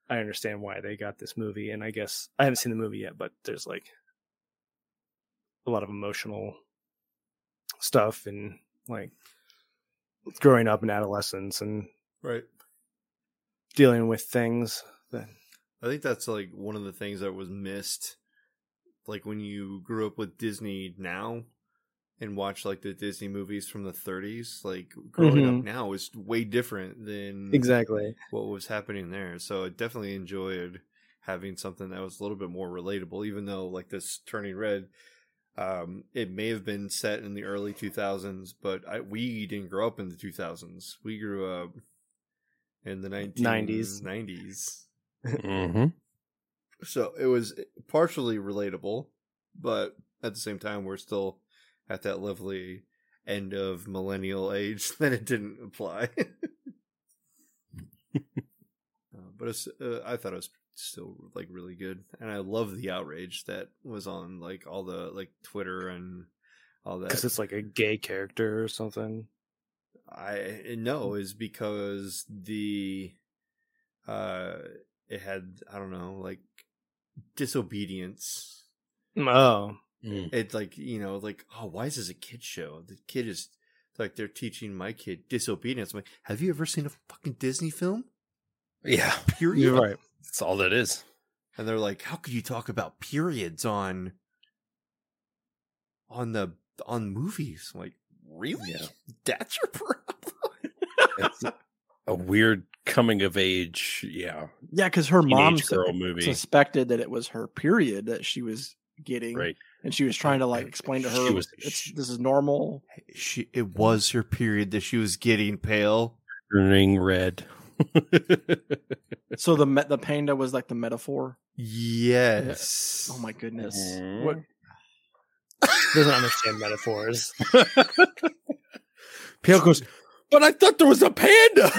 i understand why they got this movie and i guess i haven't seen the movie yet but there's like a lot of emotional stuff and like growing up in adolescence and Right. dealing with things that I think that's like one of the things that was missed. Like when you grew up with Disney now and watch like the Disney movies from the 30s, like growing up Mhm. now is way different than exactly what was happening there. So I definitely enjoyed having something that was a little bit more relatable, even though like this Turning Red, um, it may have been set in the early 2000s, but I, we didn't grow up in the 2000s. We grew up in the 90s. 1990s. Mm-hmm. So it was partially relatable, but at the same time, we're still at that lovely end of millennial age that it didn't apply. Uh, but it's, uh, I thought it was still like really good, and I love the outrage that was on like all the like Twitter and all that. because it's like a gay character or something I know is because the uh it had I don't know like disobedience. oh It's like you know like oh why is this a kid show? The kid is like they're teaching my kid disobedience. I'm like, have you ever seen a fucking Disney film? Yeah, Period. you're right that's all that is. And they're like, how could you talk about periods on on the on movies? I'm like, really? Yeah. That's your problem? It's a weird coming of age. Yeah, Yeah, because her mom su- girl movie. suspected that it was her period that she was getting, Right. and she was trying to like explain to her She was- it's, this is normal. She it was her period that she was getting pale. Turning red. So the me- the panda was like the metaphor. Yes. Oh my goodness! Mhm. What? doesn't understand metaphors Pail goes, but I thought there was a panda.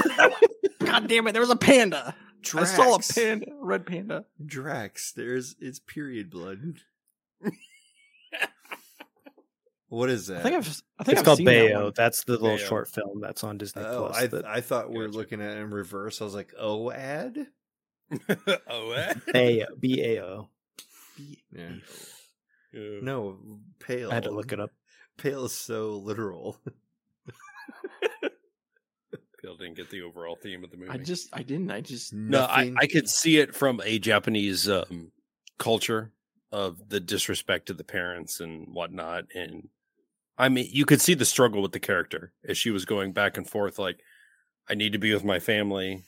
God damn it! There was a panda. I saw a Drax. panda, red panda. Drax, there's it's period blood. what is that? I think I've I think it's I've called seen that bayo one. that's the little Bayo. short film that's on disney Oh, plus I that- I thought we were Gotcha. looking at it in reverse. I was like, oh, ad. oh, eh? bayo b-a-o Yeah. Yeah. No, pale. i had to look it up Pail is so literal. Bill didn't get the overall theme of the movie. I just I didn't. I just no, I, I could see it from a Japanese um, culture of the disrespect to the parents and whatnot. And I mean, you could see the struggle with the character as she was going back and forth. Like, I need to be with my family,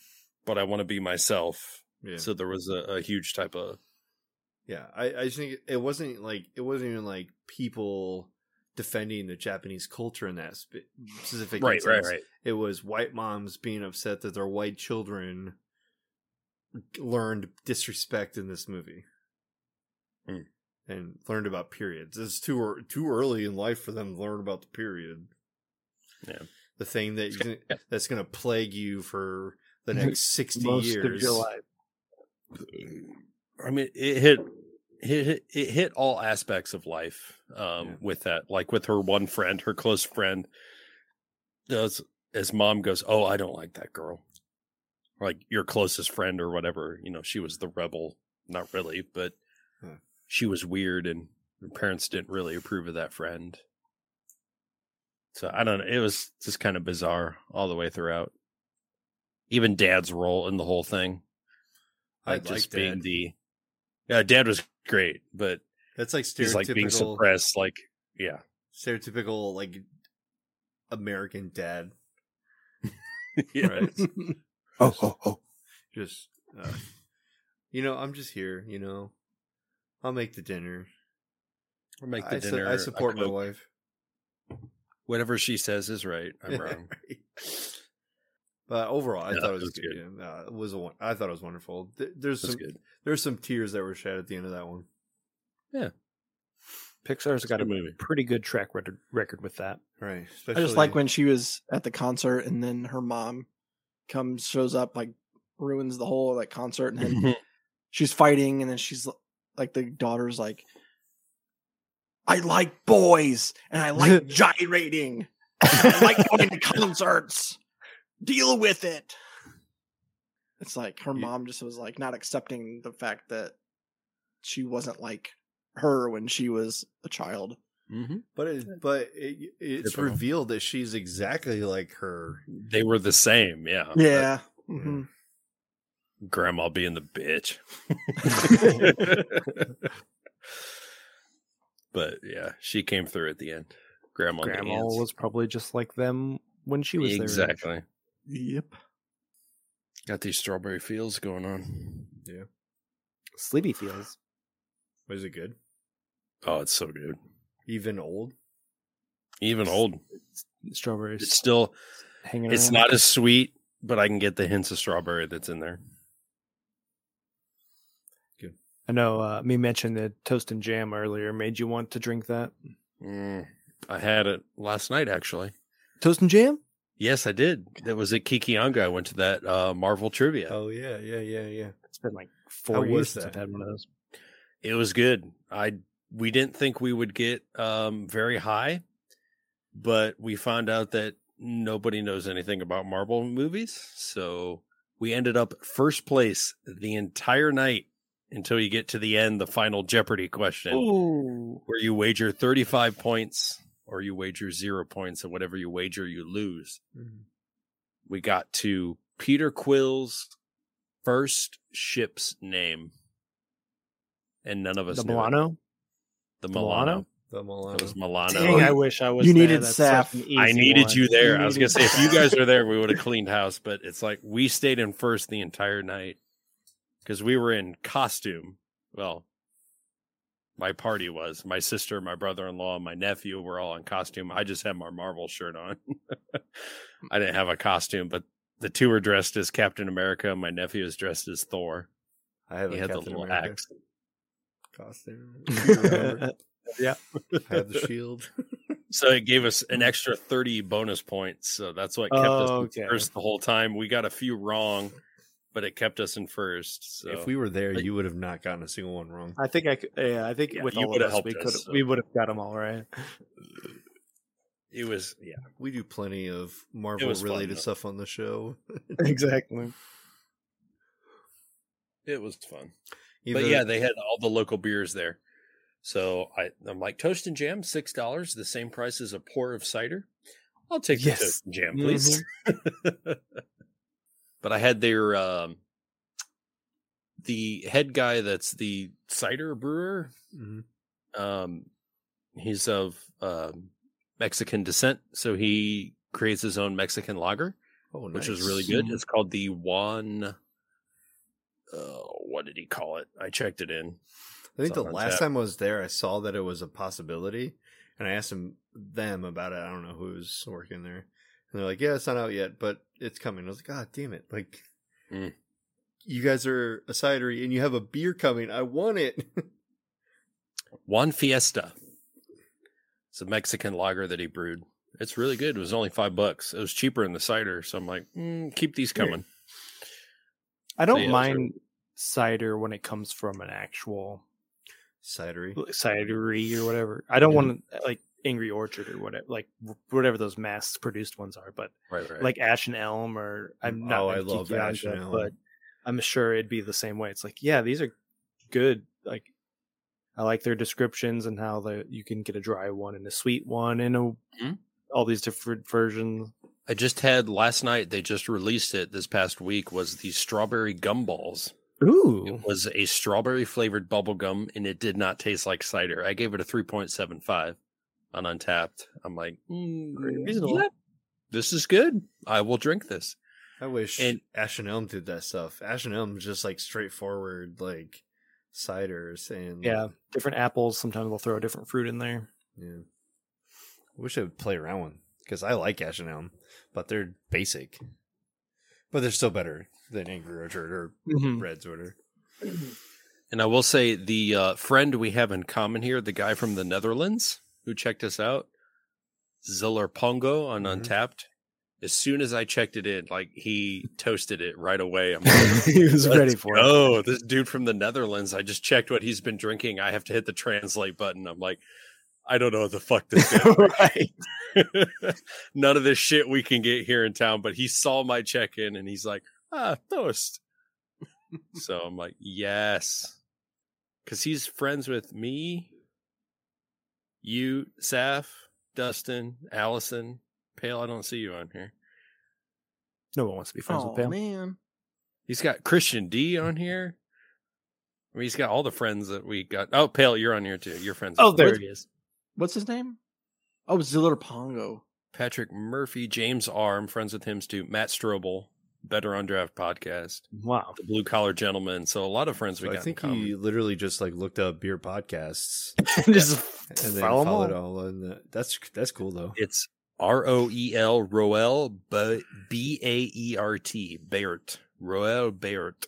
but I want to be myself. Yeah. So there was a, a huge type of Yeah, I, I just think it wasn't like it wasn't even like people defending the Japanese culture in that spe- specific right, right, instance. right. It was white moms being upset that their white children learned disrespect in this movie, Hmm. and learned about periods. It's too too early in life for them to learn about the period. Yeah. the thing that you that's going to plague you for the next sixty most years of your life I mean, it hit, it hit, it hit all aspects of life um, Yeah. with that. Like with her one friend, her close friend, does as mom goes, "Oh, I don't like that girl." Like your closest friend or whatever. You know, she was the rebel. Not really, but Huh. she was weird, and her parents didn't really approve of that friend. So I don't know. It was just kind of bizarre all the way throughout. Even Dad's role in the whole thing I like just being the yeah dad was great but That's like he's like being suppressed like yeah stereotypical like American dad. Yeah. Right. Oh, oh, oh. just uh, you know, I'm just here, you know. I'll make the dinner. Or make I the su- dinner I I support my wife. Whatever she says is right. I'm wrong. But overall, I Yeah, thought it it was, was good. good. Yeah, uh, it was a one. I thought it was wonderful. There's some good. there's some tears that were shed at the end of that one. Yeah, Pixar's got a movie. pretty good track record record with that. Right. I just like when she was at the concert and then her mom comes, shows up, like ruins the whole like concert, and then she's fighting, and then she's like, the daughter's like, "I like boys, and I like gyrating, I like going to concerts. Deal with it." It's like her mom just was like not accepting the fact that she wasn't like her when she was a child. Mm-hmm. But it, but it, it's Typical. revealed that she's exactly like her. They were the same. Yeah. Yeah. hmm Grandma being the bitch. but yeah, she came through at the end. Grandma, Grandma was probably just like them when she was there. exactly. Yep. Got these strawberry fields going on. Yeah. Sleepy feels. Was it good? Oh, it's so good. Even old? Even old. Strawberries. It's still hanging it's around. not as sweet, but I can get the hints of strawberry that's in there. Good. I know uh, me mentioned the toast and jam earlier made you want to drink that. Mm, I had it last night actually. Toast and jam? Yes, I did. That was at Kekionga. I went to that uh, Marvel trivia. Oh yeah, yeah, yeah, yeah. It's been like four was years since? I've had one of those. It was good. I we didn't think we would get um very high, but we found out that nobody knows anything about Marvel movies. So we ended up first place the entire night until you get to the end, the final Jeopardy question, Ooh. where you wager 35 points or you wager zero points, and whatever you wager, you lose. Mm-hmm. We got to Peter Quill's first ship's name. And none of us The. Milano? The The Milano. Milano? The Milano. It was Milano. Dang, I wish I was You there. needed That's Saf. I needed one. you there. You I was gonna say if you guys were there, we would have cleaned house. But it's like we stayed in first the entire night because we were in costume. Well, my party was my sister, my brother-in-law, my nephew were all in costume. I just had my Marvel shirt on. I didn't have a costume, but the two were dressed as Captain America. My nephew is dressed as Thor. I have He a had the little America axe. costume. Yeah. I have the shield. So it gave us an extra 30 bonus points. So that's what kept us Oh, in okay. first the whole time. We got a few wrong, but it kept us in first. So If we were there, you would have not gotten a single one wrong. I think I could. Yeah, I think Yeah, with you all of us, we could so. we would have got them all right. it was yeah. We do plenty of Marvel was fun, related stuff on the show. exactly. It was fun. Either- But yeah, they had all the local beers there. So I, I'm like toast and jam, six dollars, the same price as a pour of cider. I'll take the Yes. toast and jam, mm-hmm. please. but I had their um, the head guy that's the cider brewer. Mhm. Um, he's of um, Mexican descent, so he creates his own Mexican lager, oh, which is really good. It's called the Juan. Uh, what did he call it? I checked it in. I think the last tap. time I was there, I saw that it was a possibility, and I asked them them about it. I don't know who was working there, and they're like, "Yeah, it's not out yet, but it's coming." I was like, "God damn it! Like, Mm. you guys are a cidery, and you have a beer coming. I want it." Juan Fiesta. It's a Mexican lager that he brewed. It's really good. It was only five bucks. It was cheaper than the cider, so I'm like, mm, keep these coming. I don't yeah, those are- mind cider when it comes from an actual cidery. cidery or whatever. I don't Yeah. want to like Angry Orchard or whatever, like whatever those mass produced ones are. But Right, right. like Ash and Elm, or I'm not. Oh, a I love geeky Ash and Elm. but I'm sure it'd be the same way. It's like, yeah, these are good. Like, I like their descriptions and how the you can get a dry one and a sweet one and a Mhm. all these different versions. I just had last night. They just released it this past week. Was the strawberry gumballs? Ooh, It was a strawberry flavored bubble gum, and it did not taste like cider. I gave it a three point seven five on Untappd. I'm like, mm, reasonable. yeah, this is good. I will drink this. I wish And- Ash and Elm did that stuff. Ash and Elm is just like straightforward, like ciders and yeah, different apples. Sometimes they'll throw a different fruit in there. yeah. I wish I would play around with because I like Ash and Elm, but they're basic. But they're still better than Angry Orchard or Mhm. Red's Order. And I will say the uh, friend we have in common here, the guy from the Netherlands who checked us out, Ziller Pongo on Untappd. As soon as I checked it in, like he toasted it right away. I'm like, he was ready for it. Oh, this dude from the Netherlands. I just checked what he's been drinking. I have to hit the translate button. I'm like, I don't know what the fuck this is. right. None of this shit we can get here in town. But he saw my check in and he's like, ah, toast. so I'm like, yes. Because he's friends with me, you, Saf, Dustin, Allison, Pail. I don't see you on here. No one wants to be friends Oh with Pam. man. He's got Christian D on here. I mean, he's got all the friends that we got. Oh, Pail, you're on here too. Your friends. Oh, there What- he is. What's his name? Oh, Ziller Pongo. Patrick Murphy, James R. I'm friends with him too. Matt Strobel, Better on Draft podcast, Wow. the Blue Collar Gentleman. So a lot of friends we So got. I think in he literally just like looked up beer podcasts Just and then followed all. all. And that's that's cool though. It's R O E L Roel B A E R T Bayert Roel Bayert.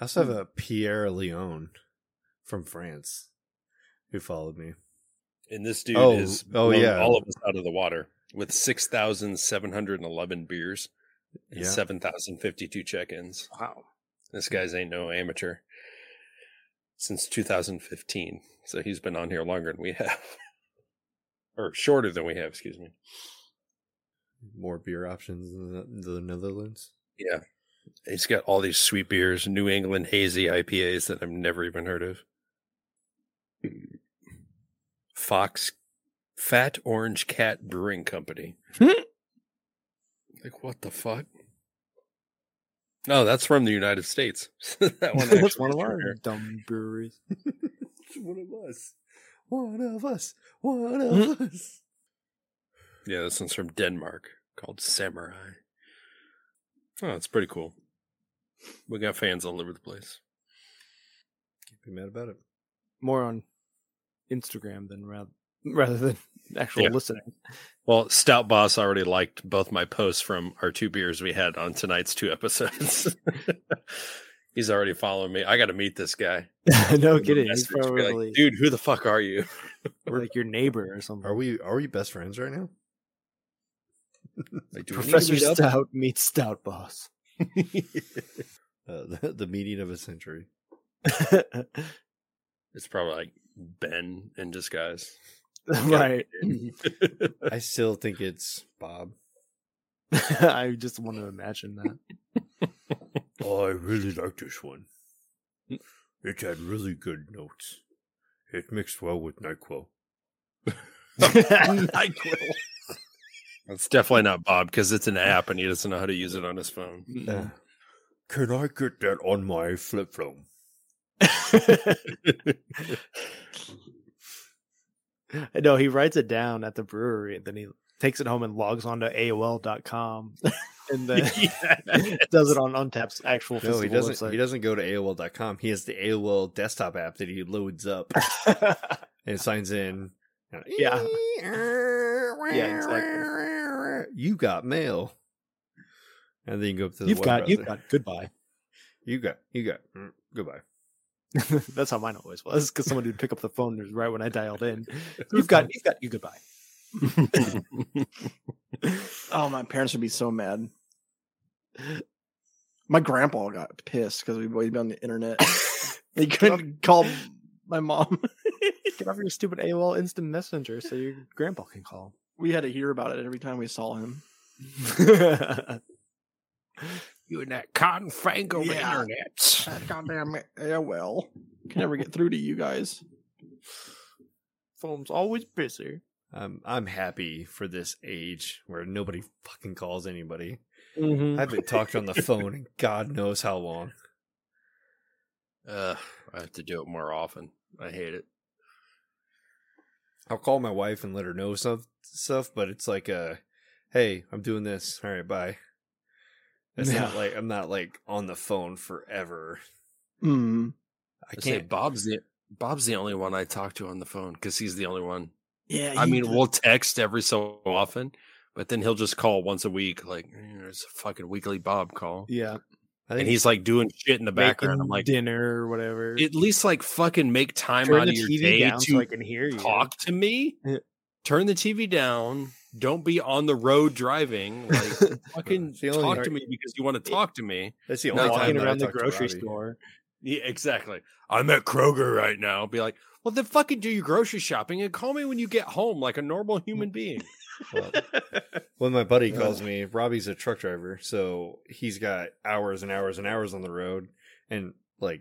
I also have hmm. a Pierre Leon from France who followed me. And this dude Oh, is oh, yeah. all of us out of the water with six thousand seven hundred and eleven beers and Yeah. seven thousand fifty two check-ins. Wow. This guy's ain't no amateur since 2015. So he's been on here longer than we have. or shorter than we have, excuse me. More beer options in the, the Netherlands. Yeah. He's got all these sweet beers, New England hazy IPAs that I've never even heard of. Fox Fat Orange Cat Brewing Company. like, what the fuck? No, that's from the United States. that one That's one of our here. dumb breweries. one of us. One of us. One of us. Yeah, this one's from Denmark called Samurai. Oh, it's pretty cool. We got fans all over the place. Can't be mad about it. More on Instagram than rather rather than actual Yeah. listening. Well, Stout Boss already liked both my posts from our two beers we had on tonight's two episodes. He's already following me. I got to meet this guy. no Send him a kidding. He's message, be like, dude, who the fuck are you? We're like your neighbor or something. Are we are we best friends right now? Like, do we need to Professor meet up? Stout meets Stout Boss. uh, the, the meeting of a century. It's probably like Ben in disguise. right. I still think it's Bob. I just want to imagine that. Oh, I really like this one. It had really good notes. It mixed well with NyQuil. NyQuil. It's definitely not Bob because it's an app and he doesn't know how to use it on his phone. Uh, can I get that on my flip phone? no, he writes it down at the brewery and then he takes it home and logs onto AOL.com and then does it on Untappd's actual No, he doesn't. website. He doesn't go to AOL.com. He has the AOL desktop app that he loads up and signs in. Yeah. Yeah, exactly. You got mail, and then you go up to the You've got, you've got goodbye. you got, you got. mm, Goodbye. That's how mine always was because someone would pick up the phone right when I dialed in. You've got, you've got you goodbye. Oh, my parents would be so mad. My grandpa got pissed because we'd always be on the internet. he couldn't call my mom. Get off your stupid AOL instant messenger so your grandpa can call. we had to hear about it every time we saw him. You and that cotton fangled Yeah. internet. That goddamn AOL. Can never get through to you guys. Phone's always busy. I'm I'm happy for this age where nobody fucking calls anybody. Mhm. I haven't talked on the phone in God knows how long. Uh, I have to do it more often. I hate it. I'll call my wife and let her know some stuff, but it's like uh hey, I'm doing this. All right, bye. It's not like I'm not like on the phone forever. Mm. I I can't Say, Bob's the Bob's the only one I talk to on the phone because he's the only one Yeah, I mean, d- we'll text every so often, but then he'll just call once a week. Like, "Eh, there's a fucking weekly Bob call. Yeah. And he's like doing shit in the background. I'm like, dinner or whatever. at least like fucking make time Turn out of your TV day to so I can hear you. talk to me. Yeah. Turn the TV down. Don't be on the road driving. Like, fucking It's the only- talk to me because you want to talk to me. that's the No, only time walking that I around the talk to grocery store. Yeah, exactly. I'm at Kroger right now. Be like, well, then fucking do your grocery shopping and call me when you get home like a normal human being. Well, when my buddy calls me, Robbie's a truck driver, so he's got hours and hours and hours on the road, and like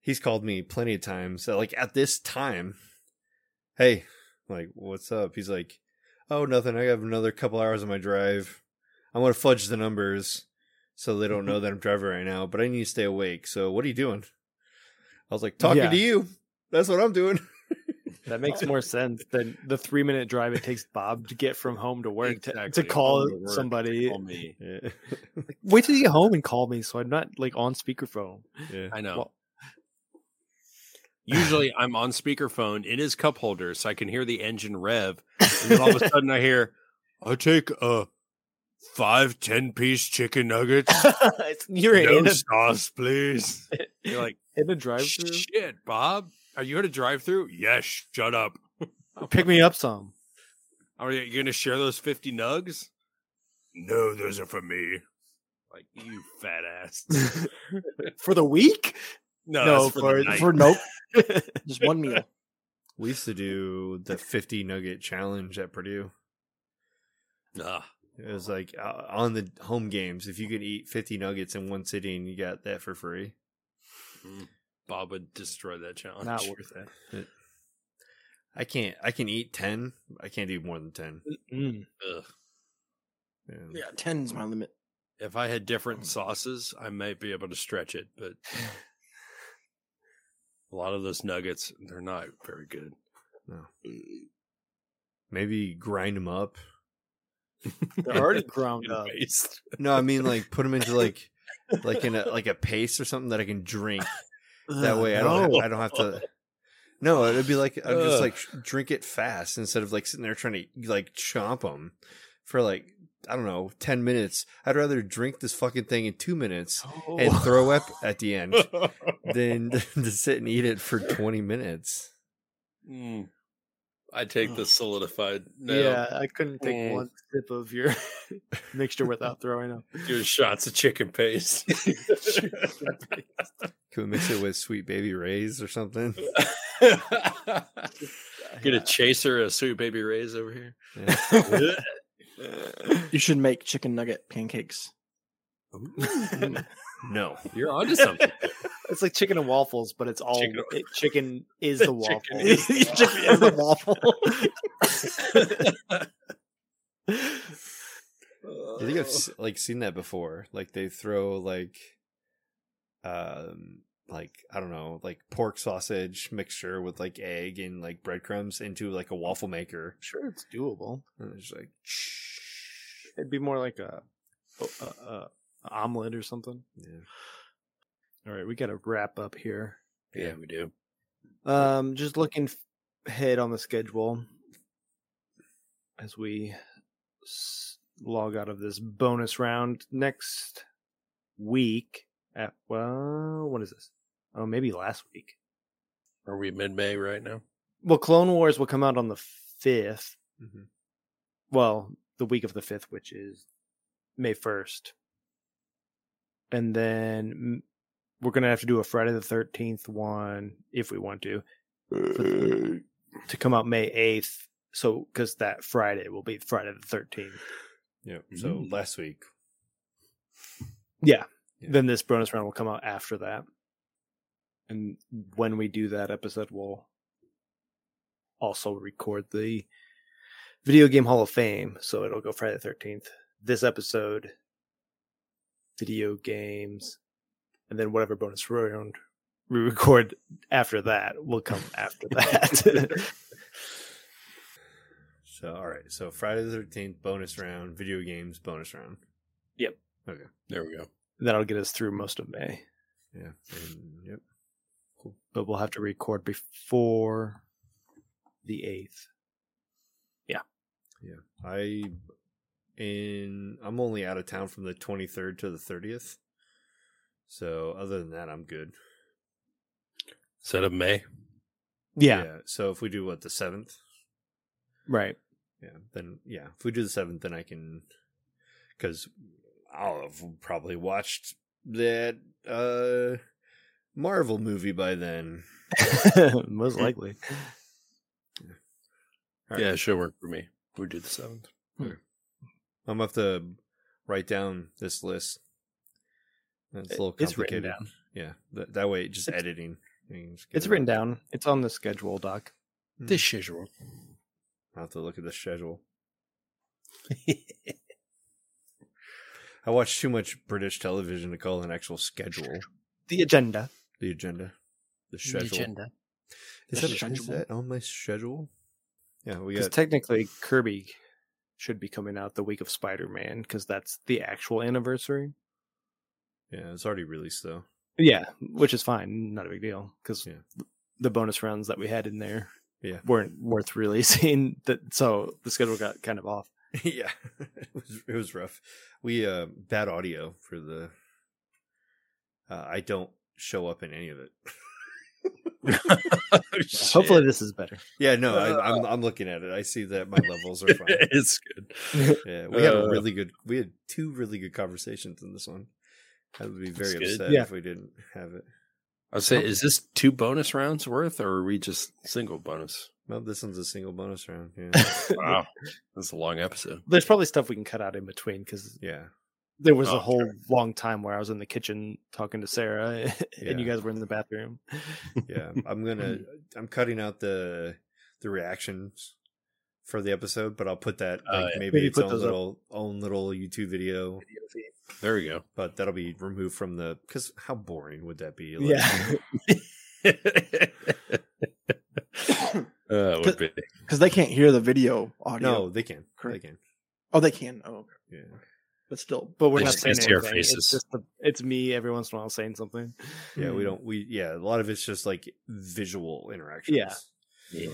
he's called me plenty of times. So, like at this time, hey, like what's up? He's like, oh, nothing. I have another couple hours on my drive. I want to fudge the numbers so they don't know that I'm driving right now, but I need to stay awake. So what are you doing? I was like, talking Yeah. to you. That's what I'm doing. That makes more sense than the three minute drive it takes Bob to get from home to work to, Exactly. to call to work, somebody. Call me. Yeah. Wait till you get home and call me so I'm not like on speakerphone. yeah. I know. Well- Usually I'm on speakerphone in his cup holder so I can hear the engine rev. And then all of a sudden I hear, I take a five, 10 piece chicken nuggets. You're no in a, sauce, please. You're like, in the drive through. shit, Bob. Are you going to drive through? Yes, shut up. Pick me up some. Are you going to share those 50 nugs? No, those are for me. Like, you fat ass. For the week? No, No, that's for, for- the night. for nope, just one meal. We used to do the 50 nugget challenge at Purdue. Ah, It was like uh, on the home games, if you could eat 50 nuggets in one sitting, you got that for free. Bob would destroy that challenge. Not worth it. I can't, I can eat 10. I can't do more than 10. Mm. Ugh. Yeah. Yeah, ten's my limit. If I had different sauces, I might be able to stretch it, but a lot of those nuggets, they're not very good. No. Maybe grind them up. They're already ground up. No, I mean like put them into like, like in a like a paste or something that I can drink. That way I don't, no. I don't have to. No, it'd be like I'd just like drink it fast instead of like sitting there trying to like chomp them for like I don't know ten minutes. I'd rather drink this fucking thing in two minutes and Oh. throw up at the end than to sit and eat it for twenty minutes. Mm. I take the solidified. No, Yeah, I couldn't take Mm. one sip of your mixture without throwing up. Your shots of chicken paste. Can we mix it with Sweet Baby Ray's or something? Get a chaser, a Sweet Baby Ray's over here. Yeah. You should make chicken nugget pancakes. No, You're onto something. It's like chicken and waffles, but it's all Chicken- it, chicken is the waffle. Chicken is the waffle. I think I've like seen that before. Like they throw like, um, like I don't know, like pork sausage mixture with like egg and like breadcrumbs into like a waffle maker. Sure, it's doable. And it's like, It'd be more like a, a, a, a omelet or something. yeah. All right, we got to wrap up here. yeah, we do. Um, just looking ahead on the schedule as we s- log out of this bonus round next week. At well, what is this? Oh, maybe last week. Are we mid May right now? Well, Clone Wars will come out on the fifth. Mhm. Well, the week of the fifth, which is May first, and then we're gonna have to do a Friday the thirteenth one if we want to to come out May eighth. So, because that Friday will be Friday the thirteenth. Yeah. So last week, Yeah. Yeah. Then this bonus round will come out after that. And when we do that episode, we'll also record the Video Game Hall of Fame. So it'll go Friday the 13th. This episode, video games, and then whatever bonus round we record after that will come after that. so all right. So Friday the thirteenth bonus round, video games bonus round. Yep. Okay. There we go. That'll get us through most of May. Yeah. And, yep. But we'll have to record before the 8th. Yeah, Yeah. I in I'm only out of town from the 23rd to the 30th. So other than that, I'm good. Set of May? Yeah, So if we do what the seventh, right. yeah, then yeah, if we do the seventh, then I can because I'll have probably watched that uh Marvel movie by then. Most likely. All Yeah, it should work for me. We do the seventh. Hmm. I'm gonna have to write down this list. It's a little It's written complicated. down. Yeah, that, that way, just editing. just It's it written down. It's on the schedule, Doc. Hmm. The schedule. I'll have to look at the schedule. I watch too much British television to call it an actual schedule. The agenda. The agenda. The schedule. agenda. Is, The that, is schedule. that on my schedule? Yeah, we Because got. technically, Kirby should be coming out the week of Spider Man because that's the actual anniversary. yeah, it's already released though. Yeah, which is fine. Not a big deal because Yeah. the bonus rounds that we had in there Yeah. weren't worth releasing. That so the schedule got kind of off. yeah, it was it was rough. We uh bad audio for the. Uh, I don't show up in any of it. Hopefully, this is better. Yeah, no, I, I'm I'm looking at it. I see that my levels are fine. it's good. Yeah, we had a Uh, really good. We had two really good conversations in this one. I would be very upset Yeah. if we didn't have it. I would say, is this two bonus rounds worth, or are we just single bonus? Well, this one's a single bonus round. Yeah, Wow, that's a long episode. There's probably stuff we can cut out in between because yeah. There was Oh, a whole long time where I was in the kitchen talking to Sarah and you guys were in the bathroom. yeah i'm gonna i'm cutting out the the reactions for the episode but i'll put that Oh, like yeah. maybe Maybe its put own those up. little own little youtube video There we go. but that'll be removed from the because how boring would that be Like, Yeah. uh, would be. because they can't hear the video audio. no they can Correct. they can Oh, they can. Oh, okay. yeah but still. But we're They not saying can't see anything. It's just the, it's me every once in a while saying something. yeah we don't we yeah a lot of it's just like visual interactions Yeah. Yeah.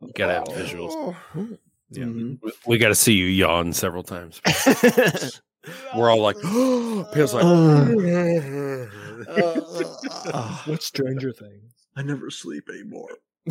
You gotta have visuals. yeah Mhm. We- We got to see you yawn several times. We're all like, Pam's like, Ah, what Stranger Things? I never sleep anymore.